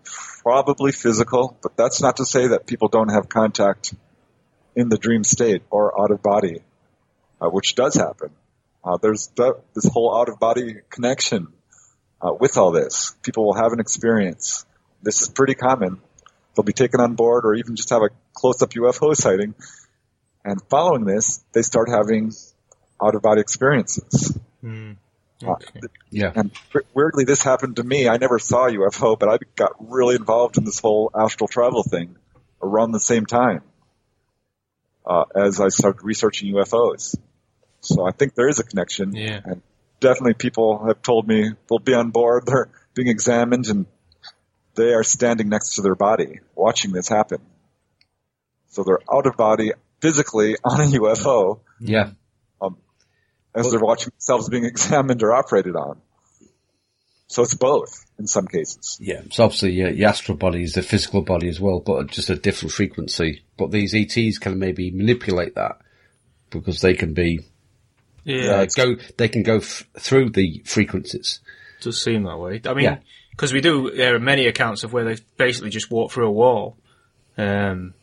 probably physical, but that's not to say that people don't have contact in the dream state or out of body, uh, which does happen. Uh, there's th- this whole out of body connection uh, with all this. People will have an experience. This is pretty common. They'll be taken on board or even just have a close up UFO sighting. And following this, they start having out of body experiences. Hmm. Uh, Yeah. and weirdly, this happened to me. I never saw a UFO, but I got really involved in this whole astral travel thing around the same time uh, as I started researching UFOs. So I think there is a connection. Yeah. And definitely people have told me they'll be on board, they're being examined, and they are standing next to their body watching this happen. So they're out of body physically on a UFO Yeah. as they're watching themselves being examined or operated on. So it's both in some cases. Yeah. So obviously, yeah, your astral body is the physical body as well, but just a different frequency. But these ETs can maybe manipulate that because they can be Yeah, uh, go. They can go f- through the frequencies. does seem that way. I mean, Yeah. Because we do, there are many accounts of where they basically just walk through a wall. Um,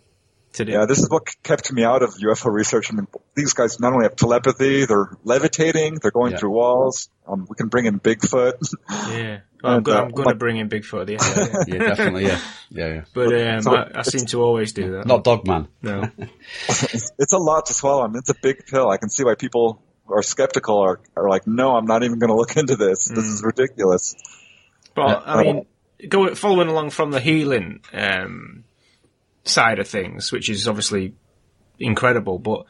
to do, Yeah, this is what kept me out of UFO research. I mean, these guys not only have telepathy, they're levitating, they're going Yeah. through walls. Um, we can bring in Bigfoot. yeah. Well, I'm, go- uh, I'm going to bring in Bigfoot. Yeah, yeah. Yeah, definitely. Yeah. Yeah. yeah. but um, So I, I seem to always do that. Not Dogman. no. it's a lot to swallow. I mean, it's a big pill. I can see why people are skeptical are, are like, no, I'm not even going to look into this. This Mm. is ridiculous. But I mean, going following along from the healing um, side of things, which is obviously incredible, but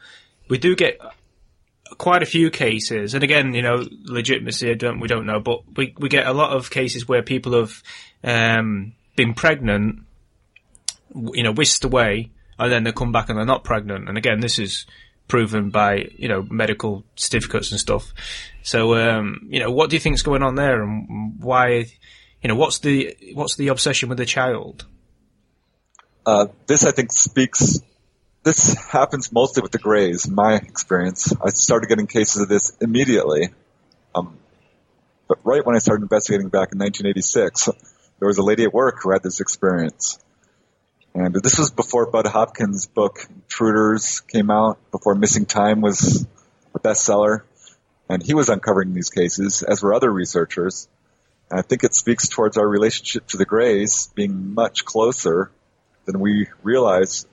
we do get quite a few cases, and again, you know, legitimacy don't we don't know, but we we get a lot of cases where people have um, been pregnant, you know, whisked away, and then they come back and they're not pregnant, and again, this is proven by you know medical certificates and stuff. So, um, you know, what do you think's going on there, and why? You know, what's the what's the obsession with the child? Uh, this, I think, speaks. This happens mostly with the Greys, my experience. I started getting cases of this immediately. Um, but right when I started investigating back in 1986, there was a lady at work who had this experience. And this was before Bud Hopkins' book Intruders came out, before Missing Time was a bestseller. and he was uncovering these cases, as were other researchers. I think it speaks towards our relationship to the Greys being much closer than we realize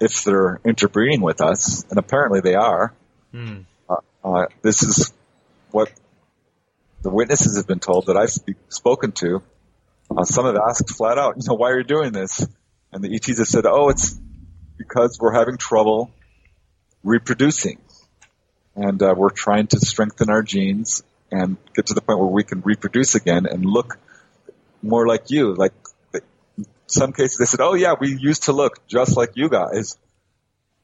if they're interbreeding with us, and apparently they are. Uh, uh, this is what the witnesses have been told that I've speak, spoken to. Uh, some have asked flat out, you know, why are you doing this? And the ETs have said, oh, it's because we're having trouble reproducing. And uh, we're trying to strengthen our genes and get to the point where we can reproduce again and look more like you. Like in some cases, they said, "Oh yeah, we used to look just like you guys.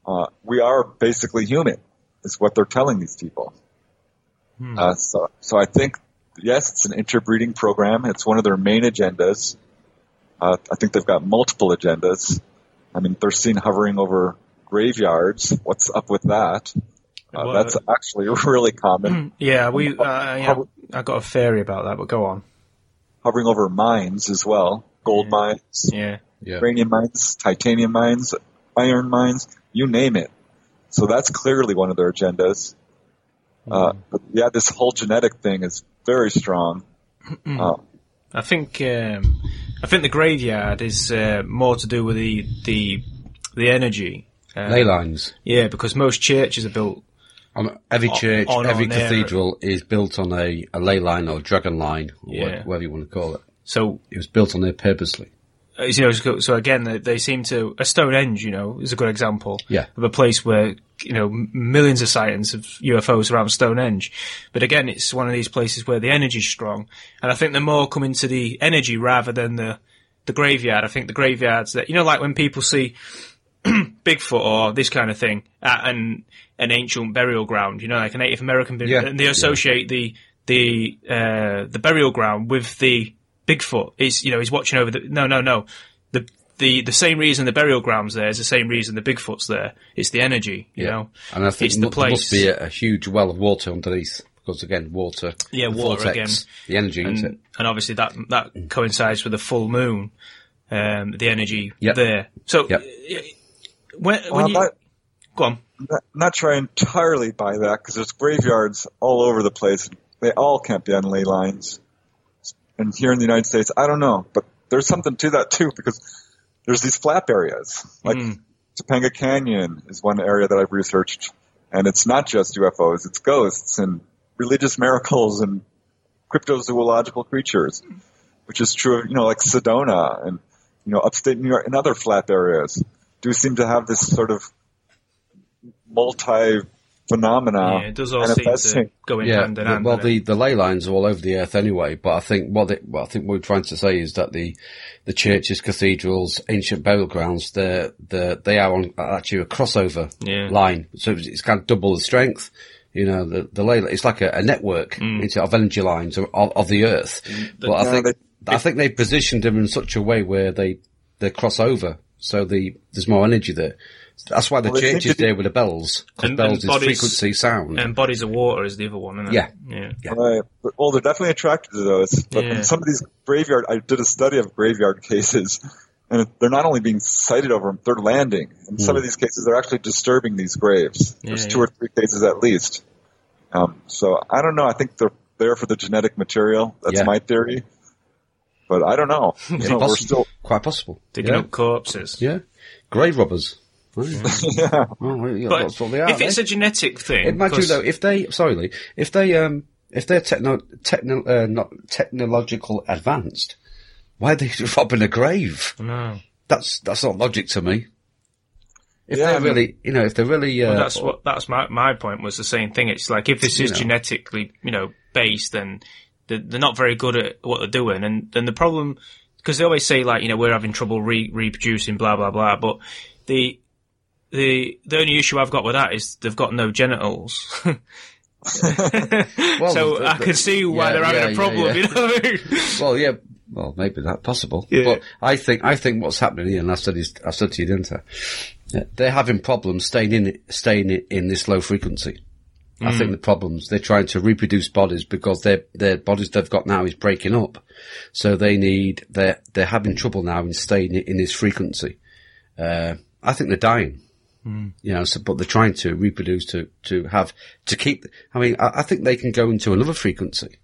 Uh, we are basically human," is what they're telling these people. Uh, so, so I think yes, it's an interbreeding program. It's one of their main agendas. Uh, I think they've got multiple agendas. I mean, they're seen hovering over graveyards. What's up with that? Uh, Well, that's actually really common. Yeah, we. Uh, yeah, I got a theory about that, but go on. hovering over mines as well. Gold mines, Yeah. Yeah. uranium mines, titanium mines, iron mines, you name it. So that's clearly one of their agendas. Uh, but yeah, this whole genetic thing is very strong. Uh, I think um, I think the graveyard is uh, more to do with the the the energy. Uh, Ley lines. Yeah, because most churches are built. On every church, on- every on cathedral is built on a, a ley line or dragon line, or Yeah. whatever you want to call it. So It was built on there purposely. uh, you know, so again, they, they seem to a Stonehenge. You know, is a good example. Yeah. of a place where you know millions of sightings of UFOs around Stonehenge. But again, it's one of these places where the energy's strong, and I think they're more coming to the energy rather than the the graveyard. I think the graveyards that you know, like when people see Bigfoot or this kind of thing at an an ancient burial ground, you know, like a Native American, burial, Yeah. and they associate the the uh, the burial ground with the Bigfoot. Is you know he's watching over the no no no the the the same reason the burial ground's there is the same reason the Bigfoot's there. It's the energy, you know. And I think it's the there must be a, a huge well of water underneath. Because again, water. Yeah, water vortex, again. The energy, isn't and, it? and obviously that that coincides with the full moon, um, the energy Yep. there. So Yep. When, when well, you that- go on, not, not sure I entirely buy that because there's graveyards all over the place. They all can't be on ley lines. And here in the United States, I don't know, but there's something to that too because there's these flap areas. Like hmm. Topanga Canyon is one area that I've researched, and it's not just UFOs; it's ghosts and religious miracles and cryptozoological creatures, which is true of you know like Sedona and you know upstate New York and other flap areas do seem to have this sort of multi phenomena yeah, it does all seem to manifesting. go in Yeah, hand in hand. well, the, the ley lines are all over the earth anyway. But I think what they, what I think what we're trying to say is that the the churches, cathedrals, ancient burial grounds, they're, they're, they are on actually a crossover Yeah. line. So it's, it's kind of double the strength. You know, the the ley, it's like a, a network Mm. it's of energy lines of, of, of the earth. but I think they- I think they've positioned them in such a way where they they cross over, so the there's more energy there. That's why the Well, church is there with the bells because And- bells and is bodies- frequency sound. and bodies of water is the other one, isn't it? Yeah. yeah. Yeah. Right. But, well, they're definitely attracted to those. But Yeah. in some of these graveyard, I did a study of graveyard cases, and they're not only being sighted over them, they're landing. In some of these cases, they're actually disturbing these graves. There's Yeah, two yeah. or three cases at least. Um, so I don't know. I think they're there for the genetic material. That's Yeah. my theory. But I don't know. You know, we're still, Quite possible. Digging yeah. up corpses. Yeah. Grave robbers. Yeah. yeah. Well, yeah, But that's what they are. if it's eh? a genetic thing, Imagine 'cause- though, if they, sorry Lee, if they, um, if they're techno, techno, uh, not technological advanced, why are they robbing a grave? no. That's, that's not logic to me. If Yeah, they're I mean- really, you know, if they're really, uh, Well, that's what that's my my point was the same thing. It's like if this You is know. genetically you know based, then they're, they're not very good at what they're doing, and then the problem because they always say like you know we're having trouble re- reproducing, blah blah blah. But the the the only issue I've got with that is they've got no genitals. well, so the- I can see why yeah, they're having yeah, a problem. yeah. You know what I mean? Well, yeah. Well, maybe that's possible. But I think I think what's happening here, and I said I said to you, didn't I? They're having problems staying in staying in, in this low frequency. I Mm. think the problems they're trying to reproduce bodies because their their bodies they've got now is breaking up, so they need they're they're having trouble now in staying in this frequency. Uh, I think they're dying. You know, so, but they're trying to reproduce to, to have, to keep, I mean, I, I think they can go into another frequency,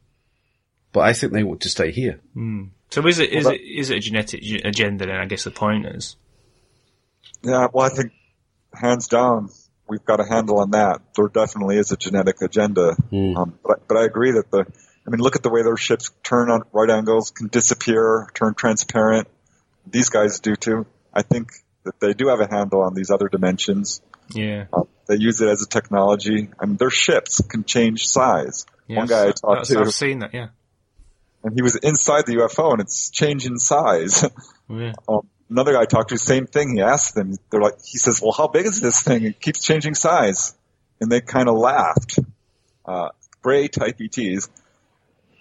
but I think they want to stay here. So is it is Well, it is it a genetic agenda? Then I guess the point is. Yeah, well, I think hands down, we've got a handle on that. There definitely is a genetic agenda. Um, but, I- but I agree that the, I mean, look at the way their ships turn on right angles, can disappear, turn transparent. These guys do too. I think that they do have a handle on these other dimensions. Yeah. Uh, they use it as a technology. I mean, their ships can change size. One guy I talked That's- to, I've seen that. Yeah. and he was inside the UFO, and it's changing size. Yeah. um, another guy I talked to, same thing. He asked them, they're like, he says, well, how big is this thing? It keeps changing size. And they kind of laughed, uh, gray type ETs,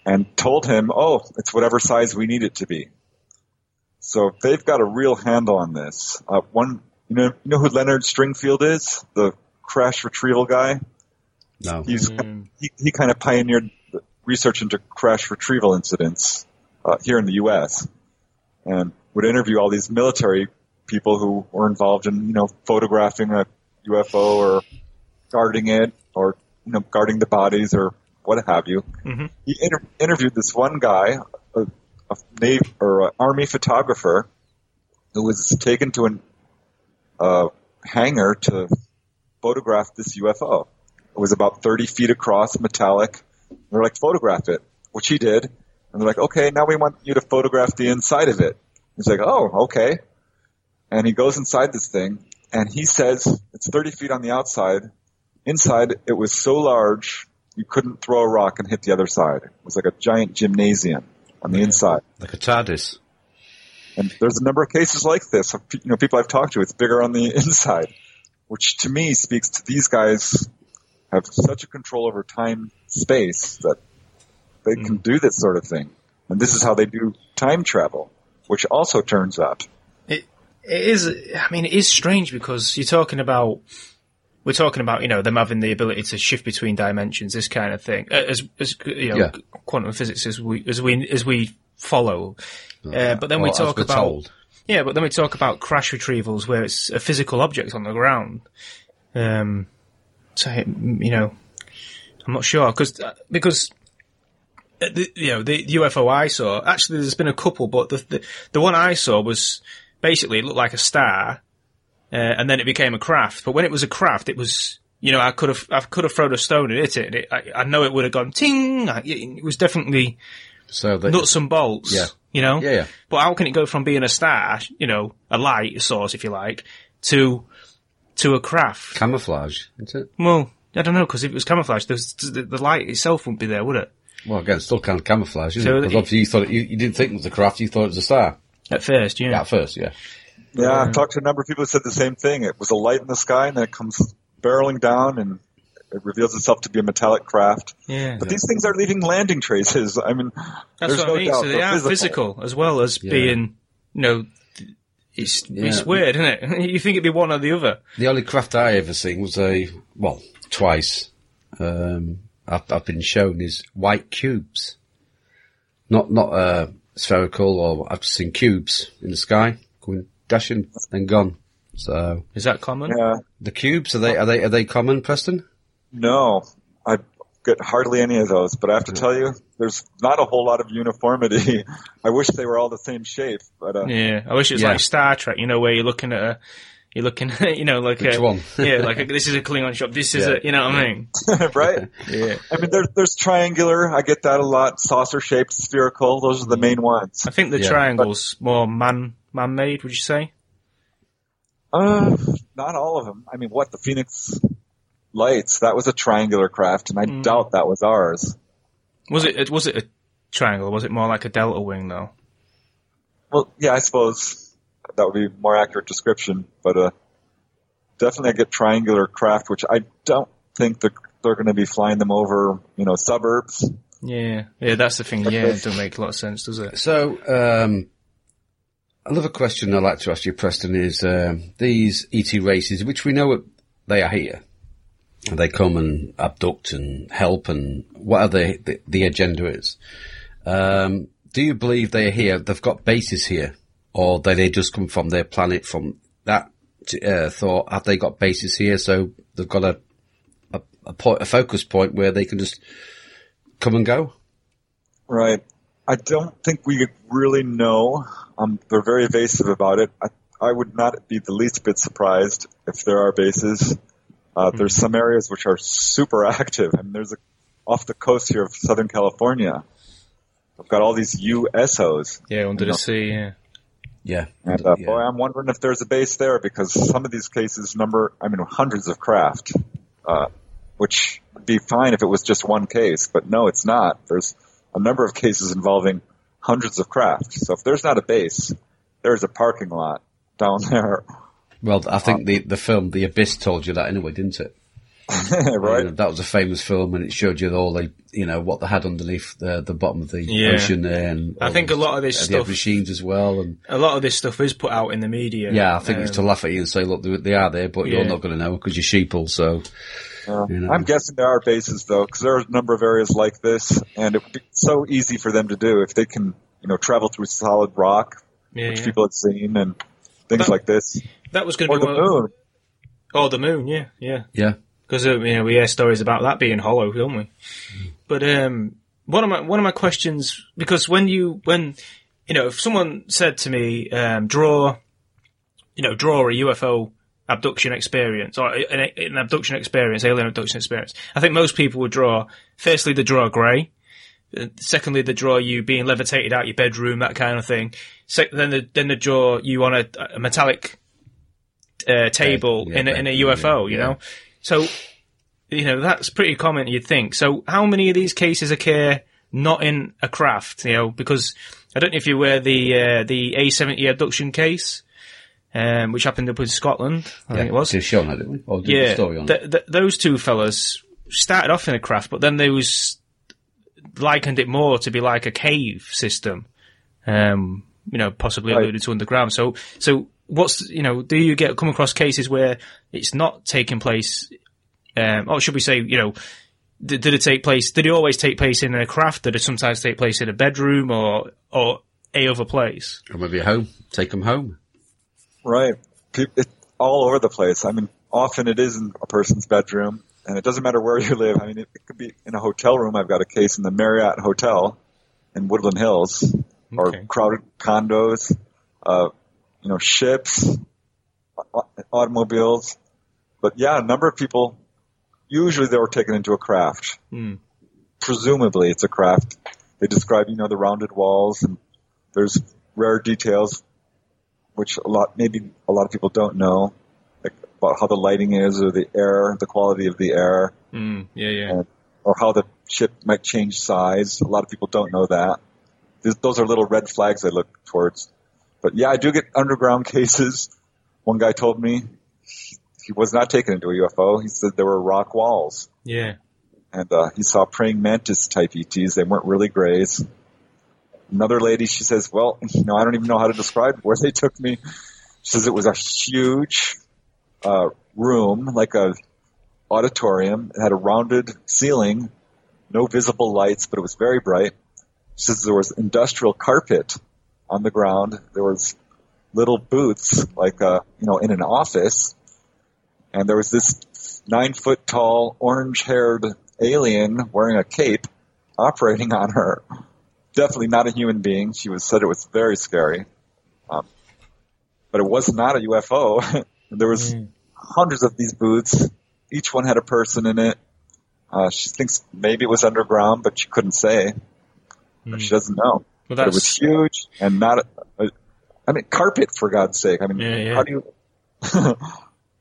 and told him, oh, it's whatever size we need it to be. So they've got a real handle on this. Uh, one, you know, you know who Leonard Stringfield is? The crash retrieval guy? No. He's, he, he kind of pioneered the research into crash retrieval incidents uh, here in the U.S. and would interview all these military people who were involved in, you know, photographing a UFO or guarding it or, you know, guarding the bodies or what have you. Mhm. He inter- interviewed this one guy, a, a Navy or a army photographer, who was taken to an uh, hangar to photograph this UFO. It was about 30 feet across, metallic. They're like, photograph it, which he did. And they're like, okay, now we want you to photograph the inside of it. He's like, oh, okay. And he goes inside this thing, and he says it's 30 feet on the outside. Inside, it was so large, you couldn't throw a rock and hit the other side. It was like a giant gymnasium on the inside. Like a TARDIS. And there's a number of cases like this. Of, you know, people I've talked to, it's bigger on the inside, which to me speaks to these guys have such a control over time, space that they can mm. do this sort of thing. And this is how they do time travel, which also turns up. It it is. I mean, it is strange because you're talking about. We're talking about you know them having the ability to shift between dimensions, this kind of thing. Uh, As as you know, Yeah. quantum physics as we as we as we follow. Uh, but then we talk about told. yeah, but then we talk about crash retrievals where it's a physical object on the ground. Um, so you know, I'm not sure because because uh, the, you know the UFO I saw. Actually, there's been a couple, but the the, the one I saw was basically it looked like a star, uh, and then it became a craft. But when it was a craft, it was you know I could have I could have thrown a stone and hit it. And it I, I know it would have gone ting. It was definitely So nuts and bolts. Yeah. You know. Yeah, yeah. But how can it go from being a star, you know, a light source, if you like, to to a craft? camouflage, isn't it? Well, I don't know because if it was camouflage, the, the light itself wouldn't be there, would it? Well, again, still kind of camouflage, isn't So it? Because obviously you thought it, you, you didn't think it was a craft, you thought it was a star. At first, yeah. Yeah, at first, yeah. Yeah, I've talked to a number of people who said the same thing. It was a light in the sky and then it comes barreling down and it reveals itself to be a metallic craft. Yeah. But these things are leaving landing traces. I mean, That's there's what no I mean. doubt So they they're are physical. as well as Yeah. being, you know, it's it's weird, isn't it? you think it'd be one or the other. The only craft I ever seen was a, well, twice, um, I've, I've been shown is white cubes. Not, not, uh, spherical or I've just seen cubes in the sky going dashing and gone. So Is that common? Yeah, the cubes, are they, are they, are they common, Preston? no, I get hardly any of those, but I have to tell you, there's not a whole lot of uniformity. I wish they were all the same shape, but, uh, Yeah. I wish it was Yeah. like Star Trek, you know, where you're looking at a, you're looking you know, like Which a, one? yeah, like a, this is a Klingon shop, this is Yeah. a, you know what I mean? right? Yeah. I mean, there's, there's triangular. I get that a lot. Saucer shaped, spherical. Those are the main ones. I think the Yeah. triangle's more man, man-made, would you say? Uh, not all of them. I mean, what the Phoenix Lights? That was a triangular craft, and I Mm. doubt that was ours. Was it, was it a triangle? Was it more like a delta wing though? Well, yeah, I suppose that would be a more accurate description, but uh, definitely I get triangular craft, which I don't think they're, they're going to be flying them over, you know, suburbs. Yeah. Yeah, that's the thing. Yeah, it doesn't make a lot of sense, does it? So, um, another question I'd like to ask you, Preston, is um, these ET races, which we know they are here, they come and abduct and help, and whatever the, the, the agenda is. Um, do you believe they are here? They've got bases here, or do they just come from their planet from that t- uh, thought, have they got bases here? So they've got a, a, a point, a focus point where they can just come and go. Right. I don't think we really know. Um, they're very evasive about it. I, I would not be the least bit surprised if there are bases. Uh, There's some areas which are super active. I mean, there's a, off the coast here of Southern California. We've got all these USOs. Yeah, under the sea. Yeah. Yeah. And uh, Yeah. boy, I'm wondering if there's a base there because some of these cases number, I mean, hundreds of craft, uh, which would be fine if it was just one case, but no, it's not. There's a number of cases involving hundreds of craft. So if there's not a base, there's a parking lot down there, Well, I think the, the film The Abyss told you that anyway, didn't it? right? You know, that was a famous film and it showed you all the, you know, what they had underneath the, the bottom of the Yeah. ocean there. And I all think a lot of this stuff- machines as well. And A lot of this stuff is put out in the media. yeah, I think it's to Um, laugh at you and say, look, they, they are there, but Yeah. you're not going to know because you're sheeple. So, Uh, you know. I'm guessing there are bases though, because there are a number of areas like this, and it would be so easy for them to do if they can, you know, travel through solid rock, Yeah, which yeah. people have seen, and things That- like this, That was going to the be one. moon. Oh, the moon. Yeah, yeah. yeah. Because uh, you know we hear stories about that being hollow, don't we? But um, one of my one of my questions because when you when you know if someone said to me um, draw you know draw a UFO abduction experience or an, an abduction experience, alien abduction experience, I think most people would draw firstly they draw grey. Secondly, they draw you being levitated out your bedroom, that kind of thing. Se- then, they, then they draw you on a, a metallic uh, table yeah, in, a, in a yeah, UFO. You yeah. Know, so you know that's pretty common. You'd think. So, how many of these cases occur not in a craft? You know, because I don't know if you were the uh, the A70 abduction case, um, which happened up in Scotland. I think it was. Did show on didn't we? Or the Yeah, story on th- it? th- those two fellas started off in a craft, but then they was likened it more to be like a cave system. Um, you know, possibly Right. alluded to underground. So, so what's you know, do you get come across cases where it's not taking place? Um, or should we say, you know, did, did it take place? Did it always take place in a craft? Did it sometimes take place in a bedroom or or a other place? Or maybe at home. Take them home. Right. It's all over the place. I mean, often it is in a person's bedroom, and it doesn't matter where you live. I mean, it, it could be in a hotel room. I've got a case in the Marriott Hotel in Woodland Hills, or crowded condos, uh, you know, ships, automobiles. But yeah, a number of people, usually they were taken into a craft. Hmm. Presumably it's a craft. They describe, you know, the rounded walls and there's rare details which a lot maybe a lot of people don't know, like about how the lighting is or the air, the quality of the air, Mm, yeah, yeah. and, or how the ship might change size. A lot of people don't know that. These, those are little red flags I look towards. But yeah, I do get underground cases. One guy told me he was not taken into a UFO. He said there were rock walls, Yeah. and uh, he saw praying mantis type ETs. They weren't really grays. Another lady, she says, well, you know, I don't even know how to describe where they took me. She says it was a huge uh, room, like a auditorium. It had a rounded ceiling, no visible lights, but it was very bright. She says there was industrial carpet on the ground. There was little booths, like uh, you know, in an office, and there was this nine foot tall, orange haired alien wearing a cape operating on her. Definitely not a human being. She was said it was very scary. Um, but it was not a UFO. there was hundreds of these booths. Each one had a person in it. Uh, she thinks maybe it was underground, but she couldn't say. She doesn't know. Well, But it was huge and not. A, a, I mean, carpet for God's sake. I mean, Yeah, yeah. how do you?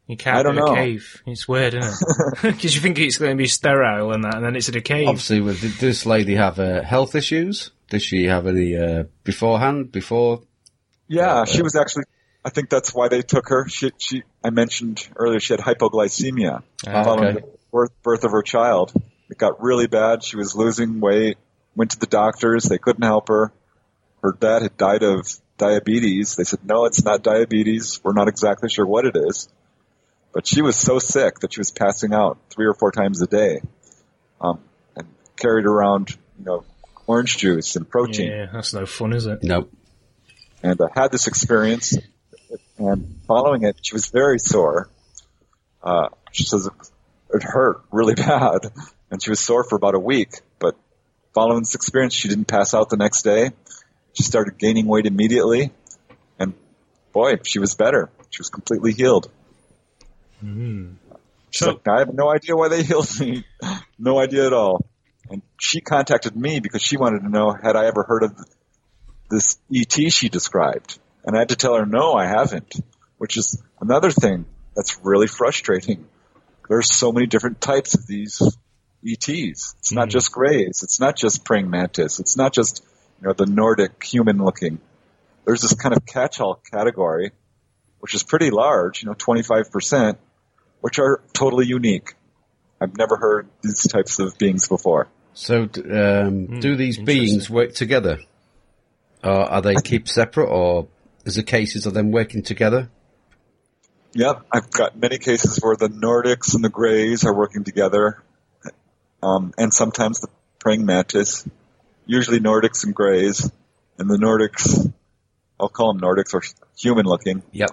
You can't I don't do a know. cave. It's weird, isn't it? Because you think it's going to be sterile and that, and then it's in a cave. Obviously, with- did this lady have uh, health issues? Did she have any uh, beforehand? Before? Yeah, she was actually. I think that's why they took her. She, she. I mentioned earlier she had hypoglycemia Ah, following okay. the birth, birth of her child. It got really bad. She was losing weight. Went to the doctors. They couldn't help her. Her dad had died of diabetes. They said, no, it's not diabetes. We're not exactly sure what it is. But she was so sick that she was passing out three or four times a day, um, and carried around, you know, orange juice and protein Yeah, that's no fun, is it? No. and uh, had this experience. and following it, she was very sore. Uh, she says it, it hurt really bad, and she was sore for about a week. Following this experience, she didn't pass out the next day. She started gaining weight immediately, and boy, she was better. She was completely healed. Mm-hmm. She's like, I have no idea why they healed me. no idea at all. And she contacted me because she wanted to know had I ever heard of this ET she described. And I had to tell her, no, I haven't. Which is another thing that's really frustrating. There's so many different types of these ETs. It's not just grays. It's not just praying mantis. It's not just, you know, the Nordic human looking. There's this kind of catch-all category, which is pretty large, you know, 25%, which are totally unique. I've never heard these types of beings before. So, d- um, do these beings work together? Or are they keep separate, or is the cases of them working together? Yep, I've got many cases where the Nordics and the Greys are working together, um, and sometimes the praying mantis. Usually Nordics and Greys, and the Nordics, I'll call them Nordics or human looking, Yep.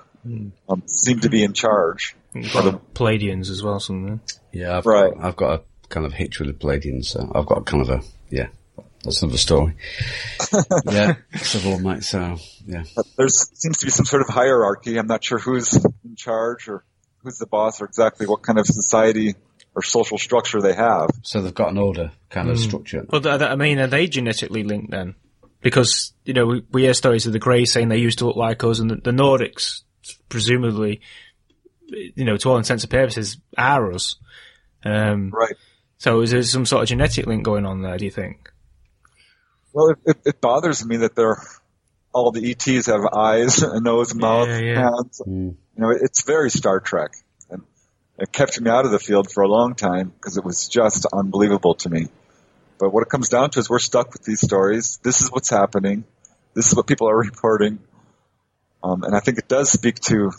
um, seem to be in charge. You've got Pleiadians as well, something. Yeah, I've Right. got, I've got a kind of hitch with the Pleiadians, so I've got kind of a, yeah, that's another story. yeah, several might, so, yeah. But there seems to be some sort of hierarchy. I'm not sure who's in charge or who's the boss or exactly what kind of society or social structure they have. So they've got an order kind of structure. Well, th- th- I mean, are they genetically linked then? Because you know we, we hear stories of the Greys saying they used to look like us, and the, the Nordics, presumably, you know, to all intents and purposes, are us. Um, Right. so is there some sort of genetic link going on there? Do you think? Well, it, it, it bothers me that they're all the ETs have eyes, a nose, mouth, Yeah, yeah. hands. You know, it's very Star Trek, and it kept me out of the field for a long time because it was just unbelievable to me. But what it comes down to is we're stuck with these stories. This is what's happening. This is what people are reporting, um, and I think it does speak to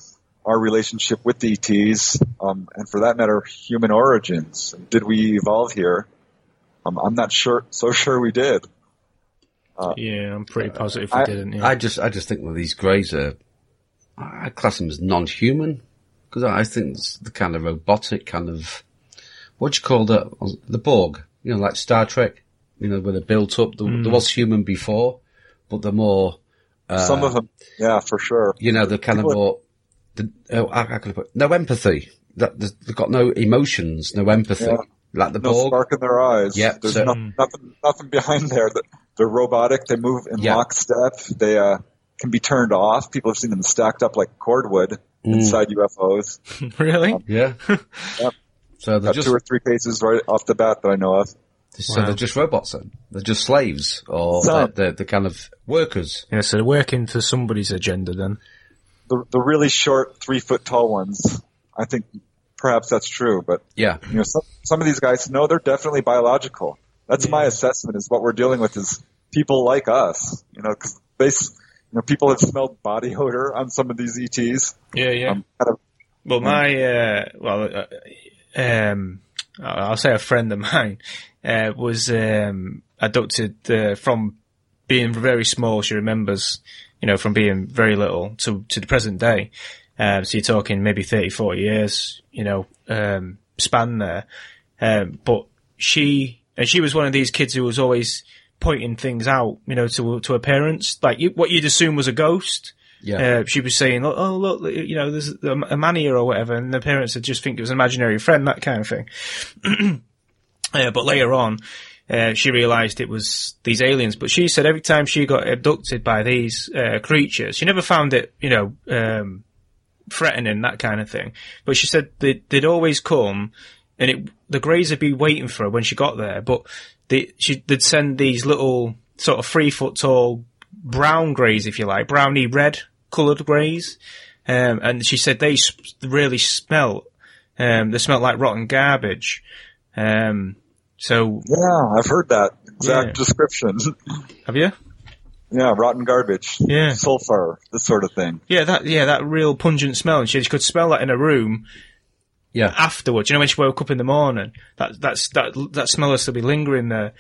our relationship with the ETs, um, and for that matter, human origins. Did we evolve here? Um, I'm not sure, so sure we did. yeah, I'm pretty positive we I- didn't. Yeah. I just, I just think that these greys are, I class them as non-human because I think it's the kind of robotic kind of, what do you call that? The Borg, you know, like Star Trek, you know, where they're built up. There, there was human before, but they're more, uh, Some of them, yeah, for sure. you know, they're kind of People- more, the, oh, how can I put, no empathy. That, they've got no emotions, no empathy. Yeah. Like the No Borg. spark in their eyes. Yeah, There's so- no- mm. nothing, nothing behind there. That they're robotic. They move in Yeah. lockstep. They uh, can be turned off. People have seen them stacked up like cordwood Mm. inside UFOs. really? Yeah. Yep. So they're Got just, two or three cases right off the bat that I know of. so they're just robots then. They're just slaves or Some. they're, they're, they're kind of workers. Yeah, so they're working for somebody's agenda then. The, the really short, three foot tall ones. I think perhaps that's true, but Yeah. you know, some, some of these guys, no, they're definitely biological. That's my assessment is what we're dealing with is people like us, you know, cause they, s- you know, people have smelled body odor on some of these ETs. Yeah, yeah. Um, kind of, Well, my uh, well, uh, um, I'll say a friend of mine uh, was um, adopted uh, from being very small. She remembers, you know, from being very little to to the present day. Um, so you're talking maybe 30, 40 years, you know, um, span there. Um, but she and she was one of these kids who was always pointing things out, you know, to to her parents, like you, what you'd assume was a ghost. Yeah. Uh, she was saying, "Oh, oh, look, you know, there's a, a man here or whatever," and the parents would just think it was an imaginary friend, that kind of thing. uh, but later on, uh, she realised it was these aliens. But she said every time she got abducted by these uh, creatures, she never found it, you know, um, threatening that kind of thing. But she said they, they'd always come, and it the Greys would be waiting for her when she got there. But they she they'd send these little sort of three foot tall brown greys, if you like, browny red coloured greys. Um, and she said they really smelt. Um, they smelt like rotten garbage. Um, so yeah, I've heard that exact Yeah. description. have you? yeah, rotten garbage. Yeah. Sulfur, this sort of thing. Yeah, that yeah, that real pungent smell. And she, she could smell that in a room Yeah. afterwards. You know, when she woke up in the morning, that that's that that smell will still be lingering there.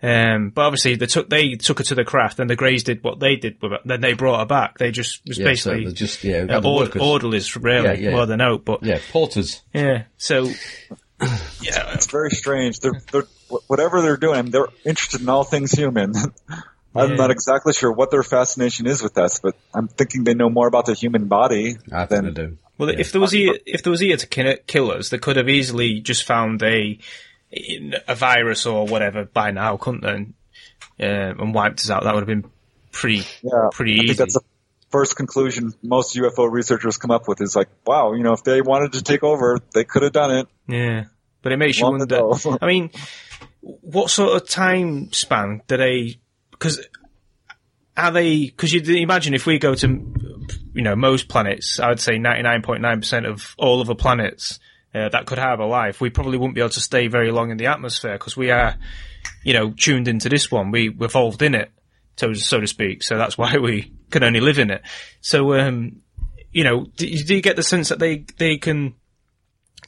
Um, but obviously they took they took her to the craft, and the Greys did what they did with it. Then they brought her back. They just was Yeah, basically they're just yeah, uh, the ord- workers. orderlies, really Yeah, yeah. more than out. But yeah, porters. yeah, so yeah, It's very strange. They're, they're, whatever they're doing, they're interested in all things human. I'm Yeah. not exactly sure what their fascination is with us, but I'm thinking they know more about the human body I think than they do. Well, if there was here, if there was here to ki- kill us, they could have easily just found a a virus or whatever by now, couldn't they? And, um, and wiped us out. That would have been pretty Yeah, pretty I easy. think that's the first conclusion most UFO researchers come up with is like, wow, you know, if they wanted to take over, they could have done it. yeah, but it makes you Long wonder. ago. I mean, what sort of time span do they? Because are they? Because you imagine if we go to, you know, most planets, I would say ninety nine point nine percent of all other planets. Uh, that could have a life. We probably wouldn't be able to stay very long in the atmosphere because we are, you know, tuned into this one. We evolved in it, so so to speak. So that's why we can only live in it. So, um, you know, do, do you get the sense that they they can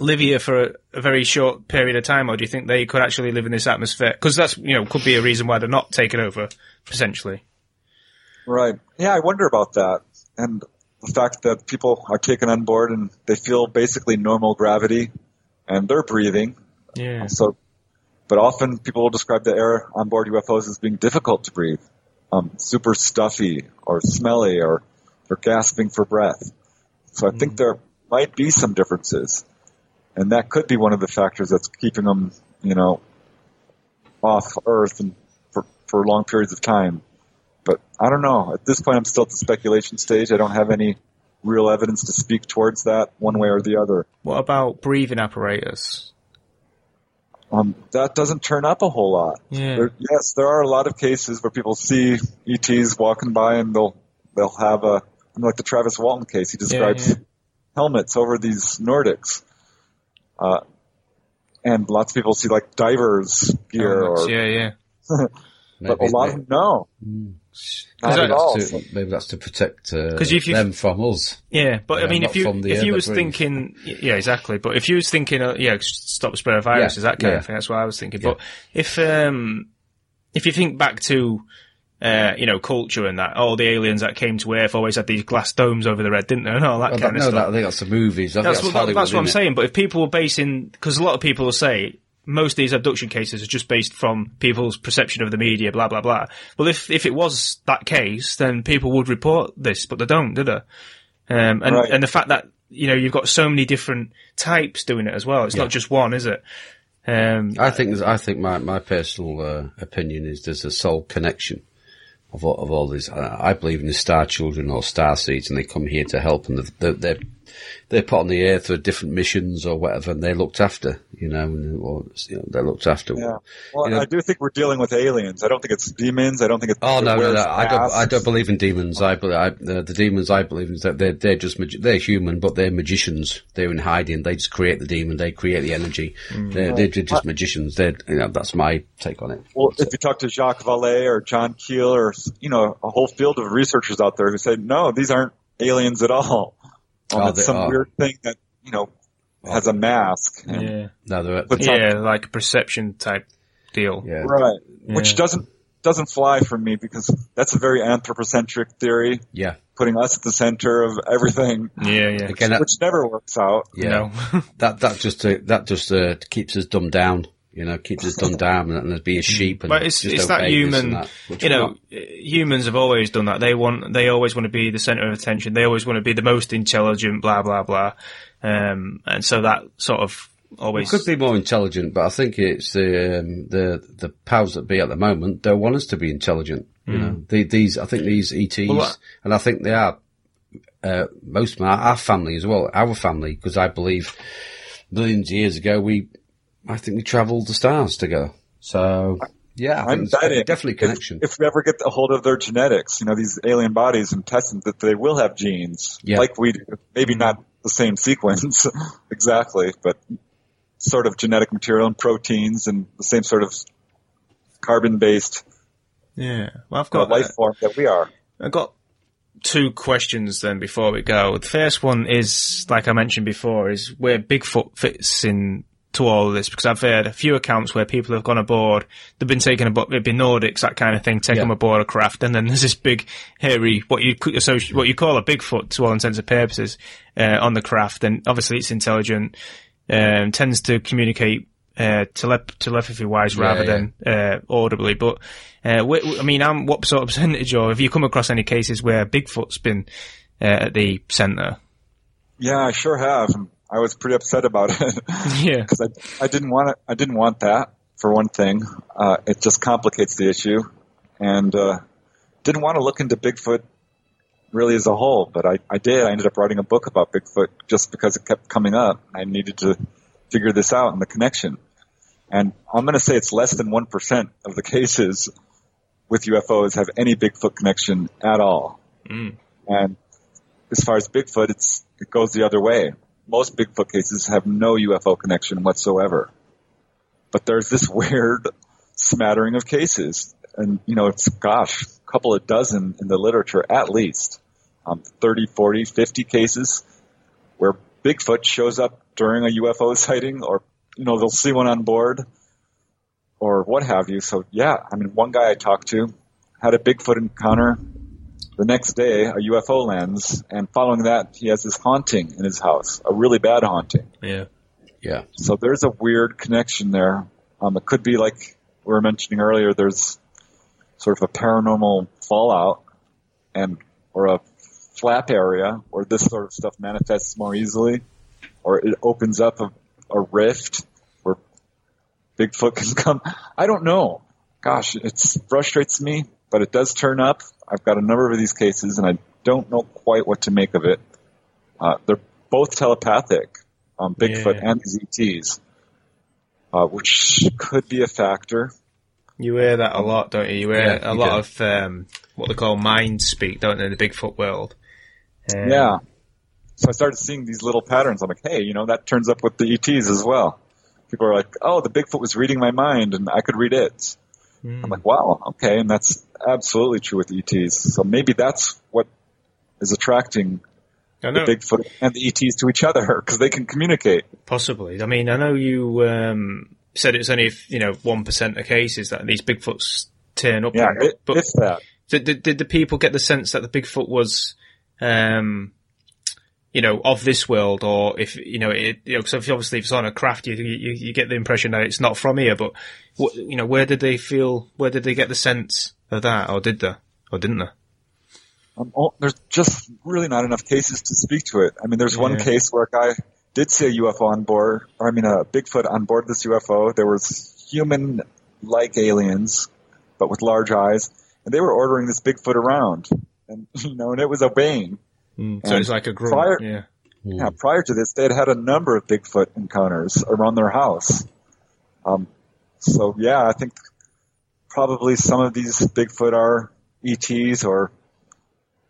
live here for a, a very short period of time, or do you think they could actually live in this atmosphere? Because that's you know could be a reason why they're not taken over potentially. Right. Yeah, I wonder about that. And the fact that people are taken on board and they feel basically normal gravity and they're breathing. Yeah. So, but often people will describe the air on board UFOs as being difficult to breathe, um, super stuffy or smelly or, or gasping for breath. So I think there might be some differences. And that could be one of the factors that's keeping them, you know, off Earth and for, for long periods of time. But I don't know. At this point, I'm still at the speculation stage. I don't have any real evidence to speak towards that one way or the other. What about breathing apparatus? Um, that doesn't turn up a whole lot. Yeah. There, yes, there are a lot of cases where people see ETs walking by and they'll they'll have a like the Travis Walton case. He describes yeah. helmets over these Nordics, uh, and lots of people see like divers gear Helmets, or yeah, yeah. but a lot of them no. Not that- at all. To, maybe that's to protect uh, 'Cause if you- them from us. Yeah, but I mean, if you if you was breathe. thinking, yeah, exactly. But if you was thinking, uh, yeah, stop the spread of viruses, Yeah, that kind yeah. of thing. That's what I was thinking. Yeah. But if um, if you think back to uh, you know, culture and that, all the aliens that came to Earth always had these glass domes over their head, didn't they? And all that Well, kind that, of no, stuff. that, I think that's the movies. I think that's that's, what, Hollywood, that's what I'm it? saying. But if people were basing, because a lot of people will say most of these abduction cases are just based from people's perception of the media, blah blah blah. Well, if if it was that case, then people would report this, but they don't, do they? Um, and Right. and the fact that you know you've got so many different types doing it as well. It's Yeah. not just one, is it? Um, I think I think my my personal uh, opinion is there's a soul connection of all, of all these. I, I believe in the star children or star seeds, and they come here to help, and they're they're, they're put on the earth for different missions or whatever, and they're looked after. You know, or you know, they're looked after. Yeah. Well, You know- I do think we're dealing with aliens. I don't think it's demons. I don't think it's. Oh no, no, no! I don't. I don't believe in demons. I believe I, the, the demons. I believe is that they're they're just magi- they're human, but they're magicians. They're in hiding. They just create the demon. They create the energy. Mm. They're, they're just magicians. They're you know that's my take on it. Well, if you talk to Jacques Vallée or John Keel or you know a whole field of researchers out there who say no, these aren't aliens at all. Um, Oh, it's some are. weird thing that you know has a mask. yeah, No, they're, But- yeah, like a perception type deal. yeah. Right. Which doesn't doesn't fly for me because that's a very anthropocentric theory, Yeah. putting us at the center of everything, Yeah, yeah. Again, that, which never works out. yeah. No. that that just uh, that just uh, keeps us dumbed down. You know, keeps us dumbed down and, be a sheep. And But it's it's that obey this and human, that, you know, humans have always done that. They want, they always want to be the center of attention. They always want to be the most intelligent, blah blah blah. Um, and so that sort of always could be more intelligent, but I think it's the um, the the powers that be at the moment. They want us to be intelligent. You know, the, these I think these ETs. Well, that- and I think they are uh, most of my, our family as well. Our family, because I believe millions of years ago we, I think we travelled the stars together. So yeah, I I'm betting definitely connection. If, we ever get a hold of their genetics, you know, these alien bodies and test them, that they will have genes Yeah. like we do. Maybe not the same sequence exactly, but sort of genetic material and proteins and the same sort of carbon-based yeah. Well, I've uh, got life form that we are. I've got two questions then before we go. The first one is, like I mentioned before, is where Bigfoot fits in to all of this because I've heard a few accounts where people have gone aboard, they've been taken aboard, it'd be Nordics, that kind of thing, take Yeah. them aboard a craft, and then there's this big, hairy, what you could what you call a Bigfoot to all intents and purposes, uh, on the craft, and obviously it's intelligent, um, tends to communicate, uh, telep- telepathy wise Yeah, rather yeah. than, uh, audibly, but, uh, wh- I mean, um, what sort of percentage or have you come across any cases where Bigfoot's been, uh, at the centre? Yeah, I sure have. I was pretty upset about it yeah. because I, I didn't want it. I didn't want that for one thing. Uh, it just complicates the issue, and uh, didn't want to look into Bigfoot really as a whole. But I, I did. I ended up writing a book about Bigfoot just because it kept coming up. I needed to figure this out and the connection. And I'm going to say it's less than one percent of the cases with UFOs have any Bigfoot connection at all. And as far as Bigfoot, it's it goes the other way. Most Bigfoot cases have no UFO connection whatsoever. But there's this weird smattering of cases, and you know, it's gosh, a couple of dozen in the literature at least, um, 30, 40, 50 cases where Bigfoot shows up during a UFO sighting, or you know, they'll see one on board, or what have you. So yeah, I mean, one guy I talked to had a Bigfoot encounter the next day, a UFO lands, and following that, he has this haunting in his house, a really bad haunting. Yeah. Yeah. So there's a weird connection there. Um, it could be like we were mentioning earlier. There's sort of a paranormal fallout, and or a flap area where this sort of stuff manifests more easily, or it opens up a, a rift where Bigfoot can come. I don't know. Gosh, it frustrates me, but it does turn up. I've got a number of these cases, and I don't know quite what to make of it. Uh, they're both telepathic, um, Bigfoot Yeah. and these ETs, uh, which could be a factor. You hear that a lot, don't you? You hear Yeah, a you lot do. of um, what they call mind speak, don't they, in the Bigfoot world? Um, Yeah. So I started seeing these little patterns. I'm like, hey, you know, that turns up with the ETs as well. People are like, oh, the Bigfoot was reading my mind and I could read it. Hmm. I'm like, wow, okay. And that's absolutely true with ETs. So maybe that's what is attracting the Bigfoot and the ETs to each other because they can communicate. possibly. I mean, I know you um, said it's only you know one percent of cases that these Bigfoots turn up. Yeah, in, it, but it's that. did, did, did the people get the sense that the Bigfoot was, um, you know, of this world, or if you know, it, you know, because obviously if it's on a craft, you, you you get the impression that it's not from here. But what, you know, where did they feel? Where did they get the sense of that, or did they, or didn't they? Um, oh, there's just really not enough cases to speak to it. I mean, there's one case where a guy did see a UFO on board, or I mean, a Bigfoot on board this UFO. There was human-like aliens, but with large eyes, and they were ordering this Bigfoot around, and you know, and it was obeying. So And it's like a grunt. prior- yeah. Yeah, prior to this, they had had a number of Bigfoot encounters around their house. Um, so yeah, I think probably some of these Bigfoot are ETs or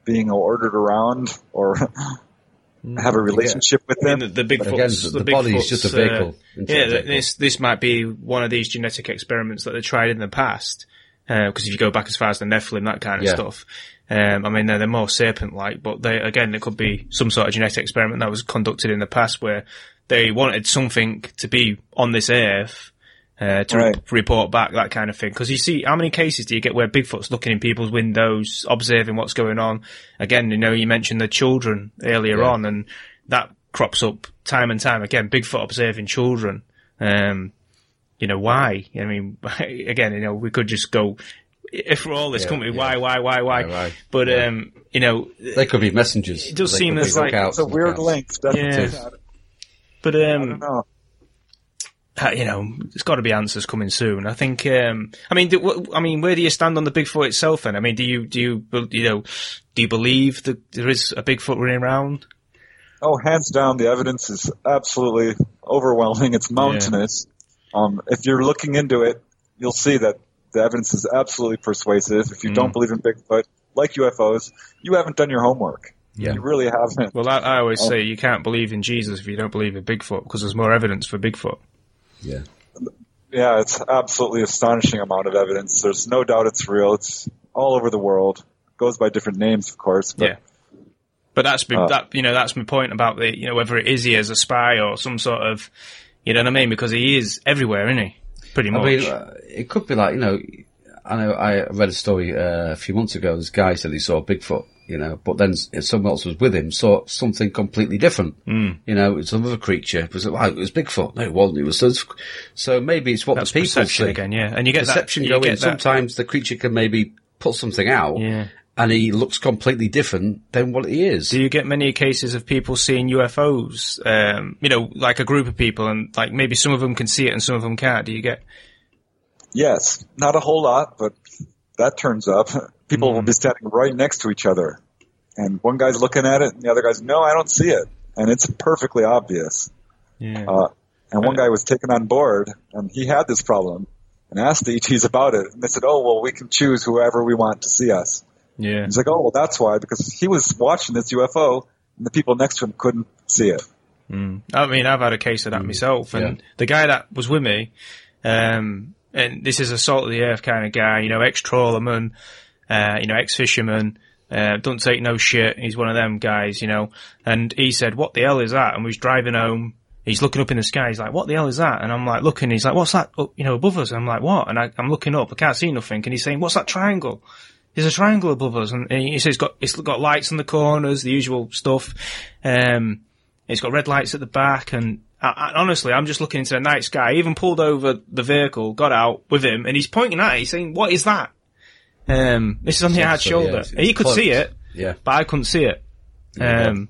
being ordered around or have a relationship with I them. mean, the, the But Bigfoot's, again, the, the body is just a vehicle. uh, yeah, vehicle. this this might be one of these genetic experiments that they tried in the past. Because if you go back as far as the Nephilim, that kind of Yeah. stuff, um, I mean, they're, they're more serpent-like, but they again, it could be some sort of genetic experiment that was conducted in the past where they wanted something to be on this earth. Uh, to Right. re- report back that kind of thing. Because you see, how many cases do you get where Bigfoot's looking in people's windows, observing what's going on? Again, you know, you mentioned the children earlier Yeah. on, and that crops up time and time again. Bigfoot observing children. Um, you know, why? I mean, again, you know, we could just go, if we're all this Yeah, company, yeah. why, why, why, why? Yeah, why? But, Yeah. um, you know, They could be messengers. It does They seem could as like- lookouts it's a weird lookouts. link. Yeah. but, um, don't know. you know, there's got to be answers coming soon. I think. Um, I mean, do, I mean, where do you stand on the Bigfoot itself? Then, I mean, do you do you you know, do you believe that there is a Bigfoot running around? Oh, hands down, the evidence is absolutely overwhelming. It's mountainous. Um, if you're looking into it, you'll see that the evidence is absolutely persuasive. If you Mm. don't believe in Bigfoot, like UFOs, you haven't done your homework. Yeah. You really haven't. Well, I, I always Oh. say you can't believe in Jesus if you don't believe in Bigfoot because there's more evidence for Bigfoot. Yeah. Yeah, it's absolutely astonishing amount of evidence. There's no doubt it's real. It's all over the world. It goes by different names, of course. But yeah. But that's my, Uh, that you know that's my point about the you know whether it is he as a spy or some sort of you know what I mean because he is everywhere, isn't he? Pretty much. I mean, uh, it could be like, you know, I know I read a story uh, a few months ago. This guy said he saw Bigfoot, you know, but then someone else was with him, saw something completely different. Hmm. You know, it's another creature. It was, wow, it was Bigfoot. No, it wasn't. It was so, so maybe it's what that's the people perception see. again, yeah. And you get Perception that. You going. get that, Sometimes the creature can maybe put something out, Yeah. And he looks completely different than what he is. Do you get many cases of people seeing UFOs? Um, you know, like a group of people, and like maybe some of them can see it and some of them can't. Do you get? yes, not a whole lot, but that turns up. People will be standing right next to each other, and one guy's looking at it, and the other guy's, no, I don't see it, and it's perfectly obvious. Yeah. Uh, and one guy was taken on board, and he had this problem, and asked the ETs about it, and they said, oh, well, we can choose whoever we want to see us. Yeah. He's like, oh, well, that's why, because he was watching this UFO, and the people next to him couldn't see it. I mean, I've had a case of that myself, and yeah. the guy that was with me, um, and this is a salt of the earth kind of guy, you know, ex-trawlerman, uh, you know, ex-fisherman, uh, don't take no shit. He's one of them guys, you know, and he said, what the hell is that? And we was driving home. He's looking up in the sky. He's like, what the hell is that? And I'm like, looking, he's like, what's that, up, you know, above us? And I'm like, what? And I, I'm looking up. I can't see nothing. And he's saying, what's that triangle? There's a triangle above us. And he says it's got, it's got lights in the corners, the usual stuff. Um, it's got red lights at the back, and I, I, honestly, I'm just looking into the night sky. I even pulled over the vehicle, got out with him, and he's pointing at it. He's saying, "What is that?" Um, this is on the So- hard so, yeah, shoulder. it's- it's he could close. see it, yeah. but I couldn't see it. Um,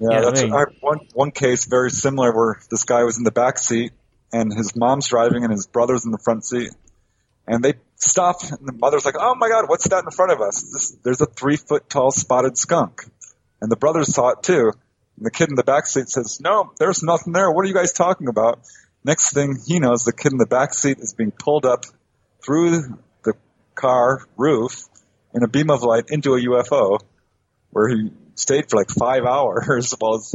Yeah, Yeah, I that's mean- I, one one case very similar where this guy was in the back seat and his mom's driving and his brother's in the front seat, and they stop and the mother's like, "Oh my God, what's that in front of us? This, there's a three foot tall spotted skunk," and the brother saw it too. And the kid in the back seat says, "No, there's nothing there. What are you guys talking about?" Next thing he knows, the kid in the back seat is being pulled up through the car roof in a beam of light into a UFO, where he stayed for like five hours while his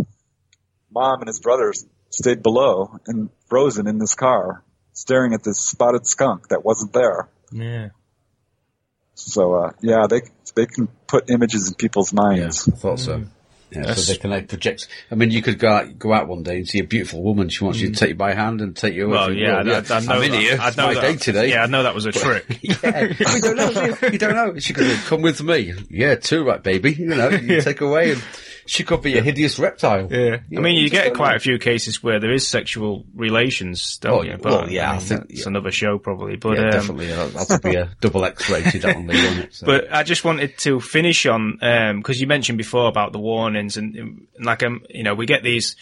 mom and his brothers stayed below and frozen in this car, staring at this spotted skunk that wasn't there. Yeah. So uh, yeah, they they can put images in people's Yeah, minds. I thought so. Yeah, That's- so they can like project. I mean, you could go out, go out one day and see a beautiful woman. She wants you to take you by hand and take you over. Well, to the yeah. I, I know I'm in that. here. I It's know my that. day today. Yeah, I know that was a trick. yeah, you don't know. You don't know. She could come with me. Yeah, too right, baby. You know, you take away, and she could be a hideous reptile. Yeah. I mean, you get quite know. a few cases where there is sexual relations, don't Well, you? well, yeah, I mean, think- that's yeah. another show probably. But yeah, um, definitely. That to be a double X rated on the one. So. But I just wanted to finish on because you mentioned before about the warnings and, and like um you know we get these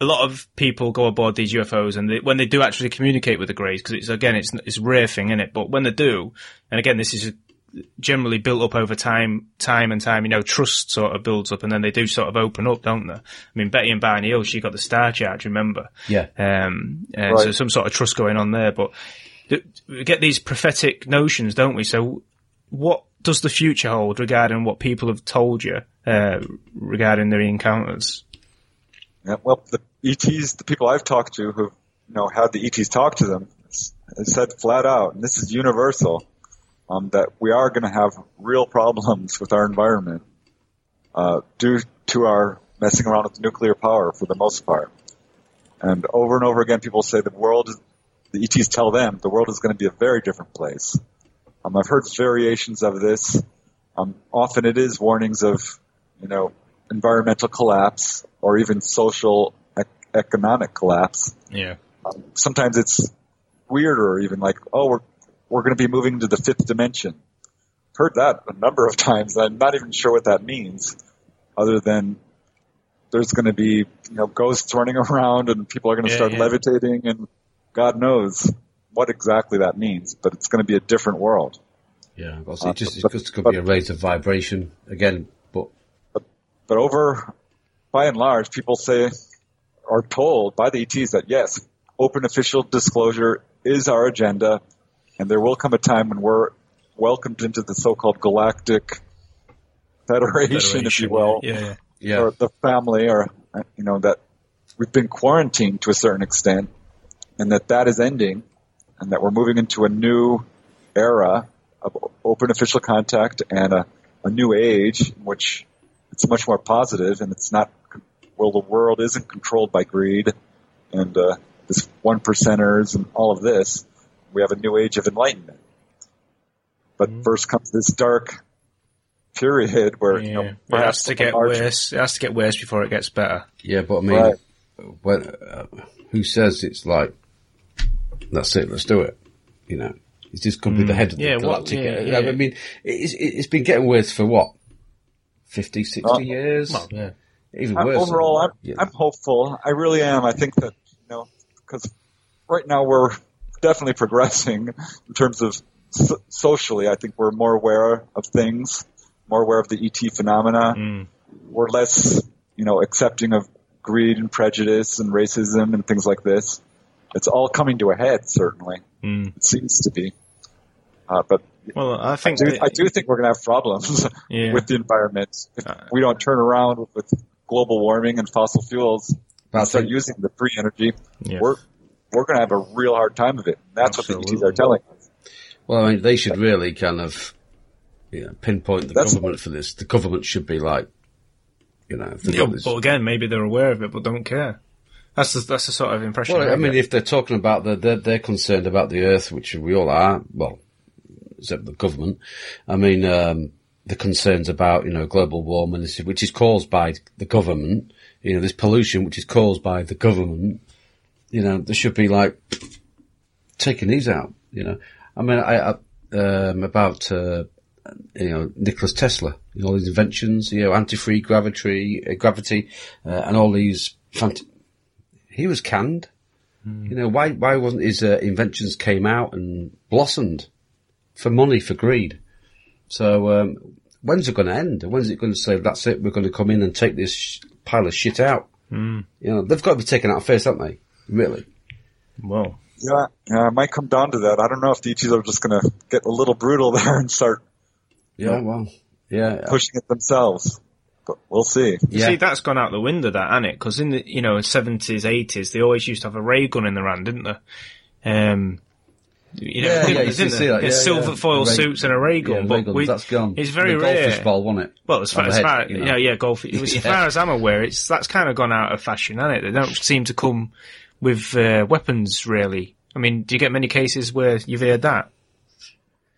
a lot of people go aboard these UFOs and they, when they do actually communicate with the Greys because it's again it's it's a rare thing in it but when they do and again this is generally built up over time time and time you know trust sort of builds up and then they do sort of open up don't they? I mean Betty and Barney Hill she got the star chart remember? Yeah, um, uh, So some sort of trust going on there, but th- we get these prophetic notions, don't we? So what does the future hold regarding what people have told you uh, regarding their encounters? Yeah, well, the ETs, the people I've talked to who you know had the ETs talk to them, said flat out, and this is universal, um, that we are going to have real problems with our environment uh, due to our messing around with nuclear power for the most part. And over and over again, people say the world, the ETs tell them the world is going to be a very different place. Um, I've heard variations of this. Um, often it is warnings of, you know, environmental collapse or even social ec- economic collapse. Yeah, Sometimes it's weirder, even like, oh, we're we're going to be moving to the fifth dimension. Heard that a number of times. I'm not even sure what that means, other than there's going to be you know ghosts running around and people are going to Yeah, start yeah. levitating and God knows what exactly that means. But it's going to be a different world. yeah. Well, Uh, it just, it but- just could but- be a rate of vibration again, but But over, by and large, people say, are told by the ETs that yes, open official disclosure is our agenda, and there will come a time when we're welcomed into the so-called galactic federation, if you will, Yeah, yeah. yeah, or the family, or uh, you know that we've been quarantined to a certain extent, and that that is ending, and that we're moving into a new era of open official contact and a, a new age in which it's much more positive and it's not, well, the world isn't controlled by greed and uh, this one percenters and all of this. We have a new age of enlightenment. But Mm-hmm. first comes this dark period where you know it has perhaps to get large- worse. It has to get worse before it gets better. Yeah, but I mean, Right. when, uh, who says it's like, that's it, let's do it? You know, it's just going could be the head of the Mm. Yeah, what- yeah, yeah. I mean, it's, it's been getting worse for what? 50, 60 Oh. years? Well, yeah. Even I'm- worse. overall, I'm, you. I'm hopeful. I really am. I think that you know, because right now we're definitely progressing in terms of so- socially. I think we're more aware of things, more aware of the ET phenomena. Mm. We're less, you know, accepting of greed and prejudice and racism and things like this. It's all coming to a head, certainly. Mm. It seems to be. Uh, but Well, I I think do, that- I do think we're going to have problems Yeah. with the environment if Uh, we don't turn around with global warming and fossil fuels I and start using the free energy. Yeah. We're we're going to have a real hard time of it. That's what the ETs are telling us. Well, I mean, they should really kind of, you know, pinpoint the That's- government for this. The government should be like, you know, if they've Yeah, this- but again, maybe they're aware of it but don't care. That's the, that's the sort of impression. Well, I mean, get. if they're talking about the, they're, they're concerned about the Earth, which we all are. Well, except the government. I mean, um, the concerns about you know global warming, which is caused by the government. You know, this pollution, which is caused by the government. You know, there should be like taking these out. You know, I mean, I, I um, about uh, you know Nicholas Tesla, you know, all these inventions, you know, anti-free gravity, uh, gravity, uh, and all these. Fant- he was canned. You know, why why wasn't his uh, inventions came out and blossomed for money for greed? So um, when's it going to end? When's it going to say that's it? We're going to come in and take this sh- pile of shit out. Mm. You know, they've got to be taken out first, haven't they? Really? well, Yeah, yeah, it might come down to that. I don't know if the ETs are just going to get a little brutal there and start Yeah. Well. Yeah. pushing it themselves. But we'll see. you Yeah. see, that's gone out the window, that, hasn't it? Because in the you know seventies, eighties, they always used to have a ray gun in the hand, didn't they? Um, you know, Yeah, yeah, you didn't see that, Yeah, yeah, silver yeah. foil Ray- suits and a ray gun, Yeah, but ray guns, we, that's gone. it's very the rare. goldfish ball, wasn't it? Well, as far as the far, you know. yeah, yeah, golf. It was, As Yeah. far as I'm aware, it's that's kind of gone out of fashion, hasn't it? They don't seem to come with uh, weapons really. I mean, do you get many cases where you've heard that?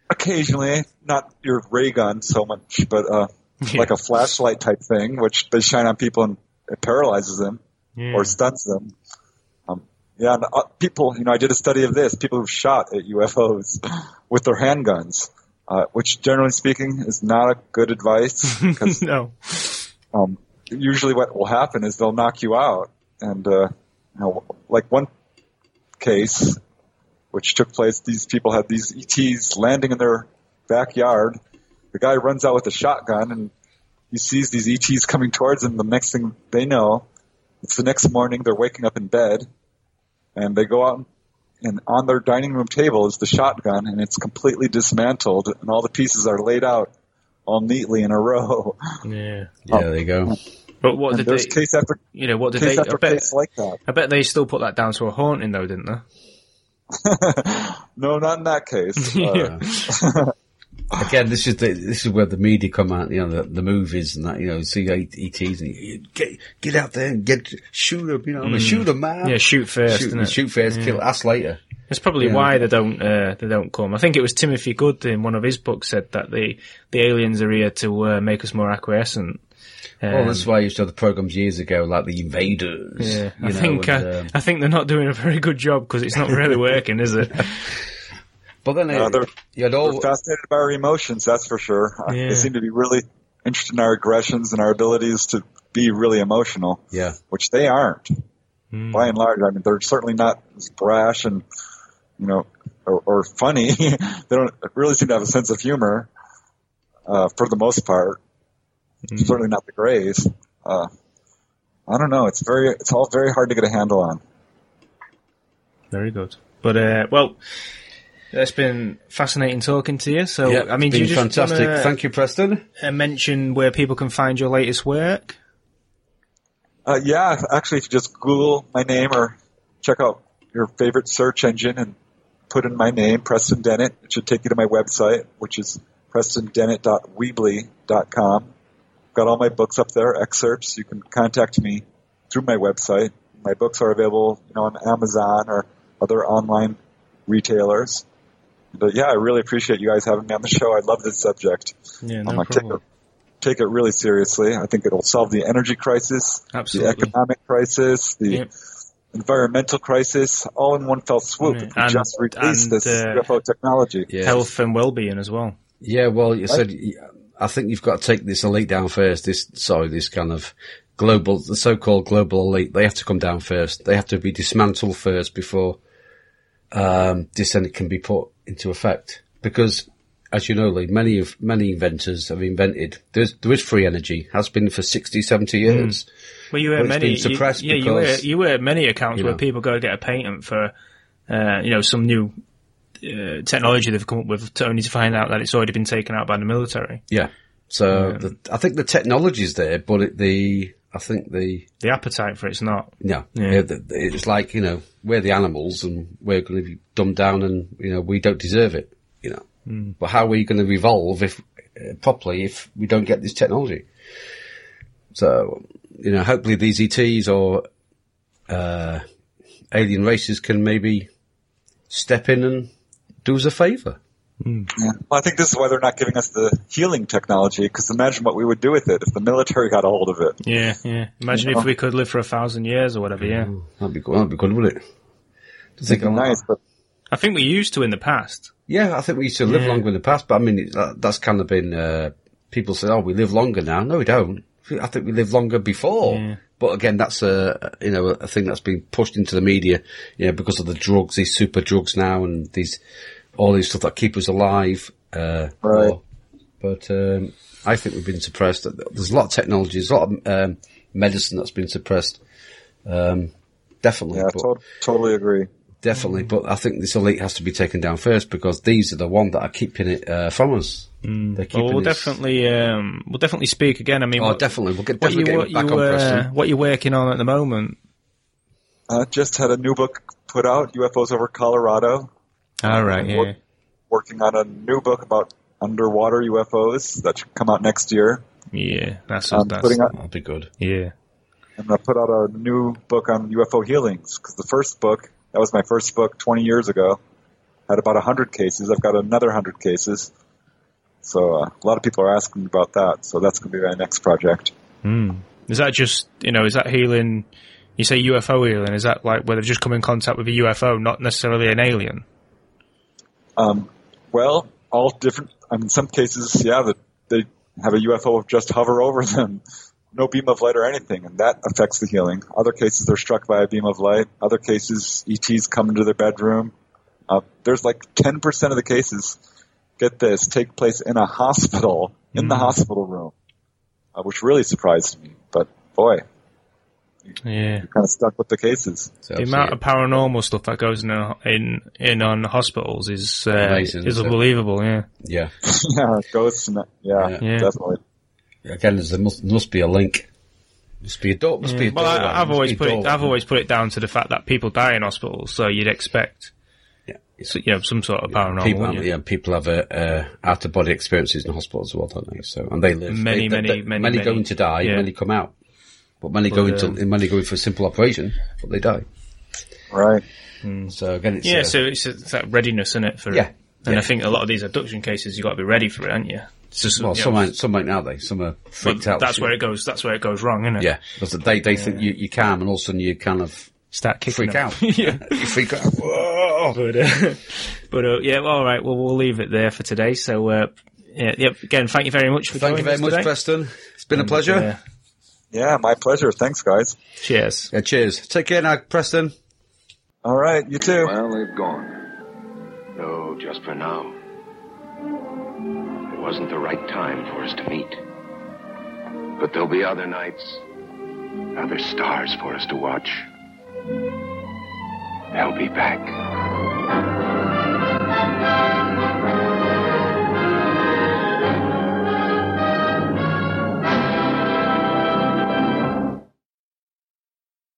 Occasionally, not your ray gun so much, but uh, Yeah. like a flashlight type thing, which they shine on people and it paralyzes them or stuns them. Um, yeah, and, uh, people, you know, I did a study of this, people who've shot at UFOs with their handguns, uh, which generally speaking is not a good advice because no. um, usually what will happen is they'll knock you out. And, uh, you know, like one case, which took place, these people had these ETs landing in their backyard. The guy runs out with a shotgun and he sees these ETs coming towards him. The next thing they know, it's the next morning, they're waking up in bed and they go out and on their dining room table is the shotgun and it's completely dismantled and all the pieces are laid out all neatly in a row. Yeah. Yeah, there you go. Um, But what And did there's they? case after You know, what did case they? after I bet, case like that. I bet they still put that down to a haunting, though, didn't they? no, not in that case. Uh, Again, this is the, this is where the media come out, you know, the, the movies and that, you know, see ETs and you, get get out there and get shoot them, you know, I mean, shoot them, man. Mm. Yeah, shoot first, shoot, isn't it? shoot first, kill ass later. That's probably Yeah. why they don't uh, they don't come. I think it was Timothy Good in one of his books said that the the aliens are here to uh, make us more acquiescent. Um, well, that's why I used to have the programs years ago, like the Invaders. yeah, you I know, think and, uh, um, I think they're not doing a very good job because it's not really working, is it? but then uh, it, they're, you had we're fascinated by our emotions, that's for sure. Uh, Yeah. They seem to be really interested in our aggressions and our abilities to be really emotional, yeah, which they aren't. Hmm. By and large, I mean, they're certainly not as brash and, you know, or, or funny. they don't really seem to have a sense of humor, uh, for the most part. Hmm. Certainly not the Greys. Uh, I don't know. It's very, it's all very hard to get a handle on. Very good. But uh, well, it's been fascinating talking to you. So yeah, I mean, it's do you been just fantastic. wanna, Thank you, Preston. uh, mention where people can find your latest work? Uh, yeah, actually, if you just Google my name or check out your favorite search engine and put in my name, Preston Dennett, it should take you to my website, which is PrestonDennett.weebly.com. Got all my books up there, excerpts. You can contact me through my website. My books are available, you know, on Amazon or other online retailers. But yeah, I really appreciate you guys having me on the show. I love this subject. Yeah, I'm no gonna take it, take it really seriously. I think it'll solve the energy crisis, Absolutely. the economic crisis, the Yep. environmental crisis, all in one fell swoop. Yeah, If we and- just release and, this uh, UFO technology. Yeah. Health and well-being as well. Yeah, well, you said, I think you've got to take this elite down first. This, sorry, this kind of global, the so-called global elite, they have to come down first. They have to be dismantled first before, um, then can be put into effect. Because, as you know, Lee, many of, many inventors have invented, there's, there is free energy, has been for 60, 70 years. Well, you hear many. been you- suppressed yeah, you hear, because, you hear many accounts you where people go to get a patent for, uh, you know, some new uh, technology they've come up with, to only to find out that it's already been taken out by the military. Yeah. So the, I think the technology's there, but it, the, I think the, The appetite for it's not. No, Yeah. Yeah, th- th- it's like you know we're the animals and we're going to be dumbed down and you know we don't deserve it. You know, Hmm. but how are we going to evolve if uh, properly if we don't get this technology? So you know, hopefully these ETs or uh, alien races can maybe step in and do us a favour. Yeah. Well, I think this is why they're not giving us the healing technology, because imagine what we would do with it if the military got a hold of it. Yeah, yeah. Imagine Yeah. if we could live for a thousand years or whatever. Yeah, That'd be good. That'd be good, wouldn't it? To think It'd be nice, but I think we used to in the past. Yeah, I think we used to live Yeah. longer in the past, but I mean, that, that's kind of been, uh, people say, oh, we live longer now. No, we don't. I think we lived longer before. Yeah. But again, that's a, you know, a thing that's been pushed into the media, you know, because of the drugs, these super drugs now and these, all these stuff that keep us alive. Uh, Right. or- but, um, I think we've been suppressed. There's a lot of technology, there's a lot of, um, medicine that's been suppressed. Um, definitely. yeah, but- to- totally agree. Definitely, but I think this elite has to be taken down first because these are the one that are keeping it uh, from us. They're Well, we'll definitely, um, we'll definitely speak again. I mean, Oh, what, definitely. We'll get what you, get what back you, on uh, what you're working on at the moment? I just had a new book put out, UFOs over Colorado. All right, yeah. Work- Working on a new book about underwater UFOs that should come out next year. Yeah, that's, I'm that's putting out, That'll be good. yeah. I'm going to put out a new book on UFO healings because the first book, that was my first book 20 years ago, had about 100 cases. I've got another 100 cases. So uh, a lot of people are asking about that. So that's going to be my next project. Hmm. Is that just, you know, is that healing? You say UFO healing. Is that like where they've just come in contact with a UFO, not necessarily an alien? Um, well, all different. I mean, in some cases, yeah, that they have a UFO just hover over them, no beam of light or anything, and that affects the healing. Other cases, they're struck by a beam of light. Other cases, ETs come into their bedroom. Uh, there's like 10% of the cases, get this, take place in a hospital, in the hospital room, uh, which really surprised me. But boy, Yeah. kind of stuck with the cases. So The amount of paranormal stuff that goes in in, in on hospitals is uh, Amazing, is isn't it? unbelievable. Yeah. yeah. yeah, ghosts, yeah, Yeah. Yeah. definitely. Again, there must, must be a link. Must be a door. Must be a Well, I, I've must always put it, doorway. I've always put it down to the fact that people die in hospitals, so you'd expect Yeah. so, you know some sort of paranormal. People, wouldn't yeah, people have uh, uh, out of body experiences in hospitals as well, don't they? So, and they live. Many, they, many, they- many, many go many. in to die, Yeah. many come out, but many go But, into um, many go in for a simple operation, but they die. Right. So again, it's Yeah, uh, so it's, it's that readiness in it for Yeah, And yeah. I think a lot of these abduction cases, you've got to be ready for it, aren't you? It's just well, you some know, ain't, some ain't now they, some are but freaked out. That's where it goes. That's where it goes wrong, isn't it? Yeah, because they they think you you calm, and all of a sudden you kind of Start kicking freak them. out. yeah. you freak out. Whoa! But uh, but uh, yeah, well, all right. Well, we'll leave it there for today. So uh, yeah, yeah. Again, thank you very much for Thank you joining very us much, today. Preston. It's been a pleasure. Yeah. Yeah, my pleasure. Thanks, guys. cheers. Yeah, cheers. Take care now, Preston. All right, you too. Well, they've gone. No, just for now. It wasn't the right time for us to meet. But there'll be other nights, other stars for us to watch. They'll be back.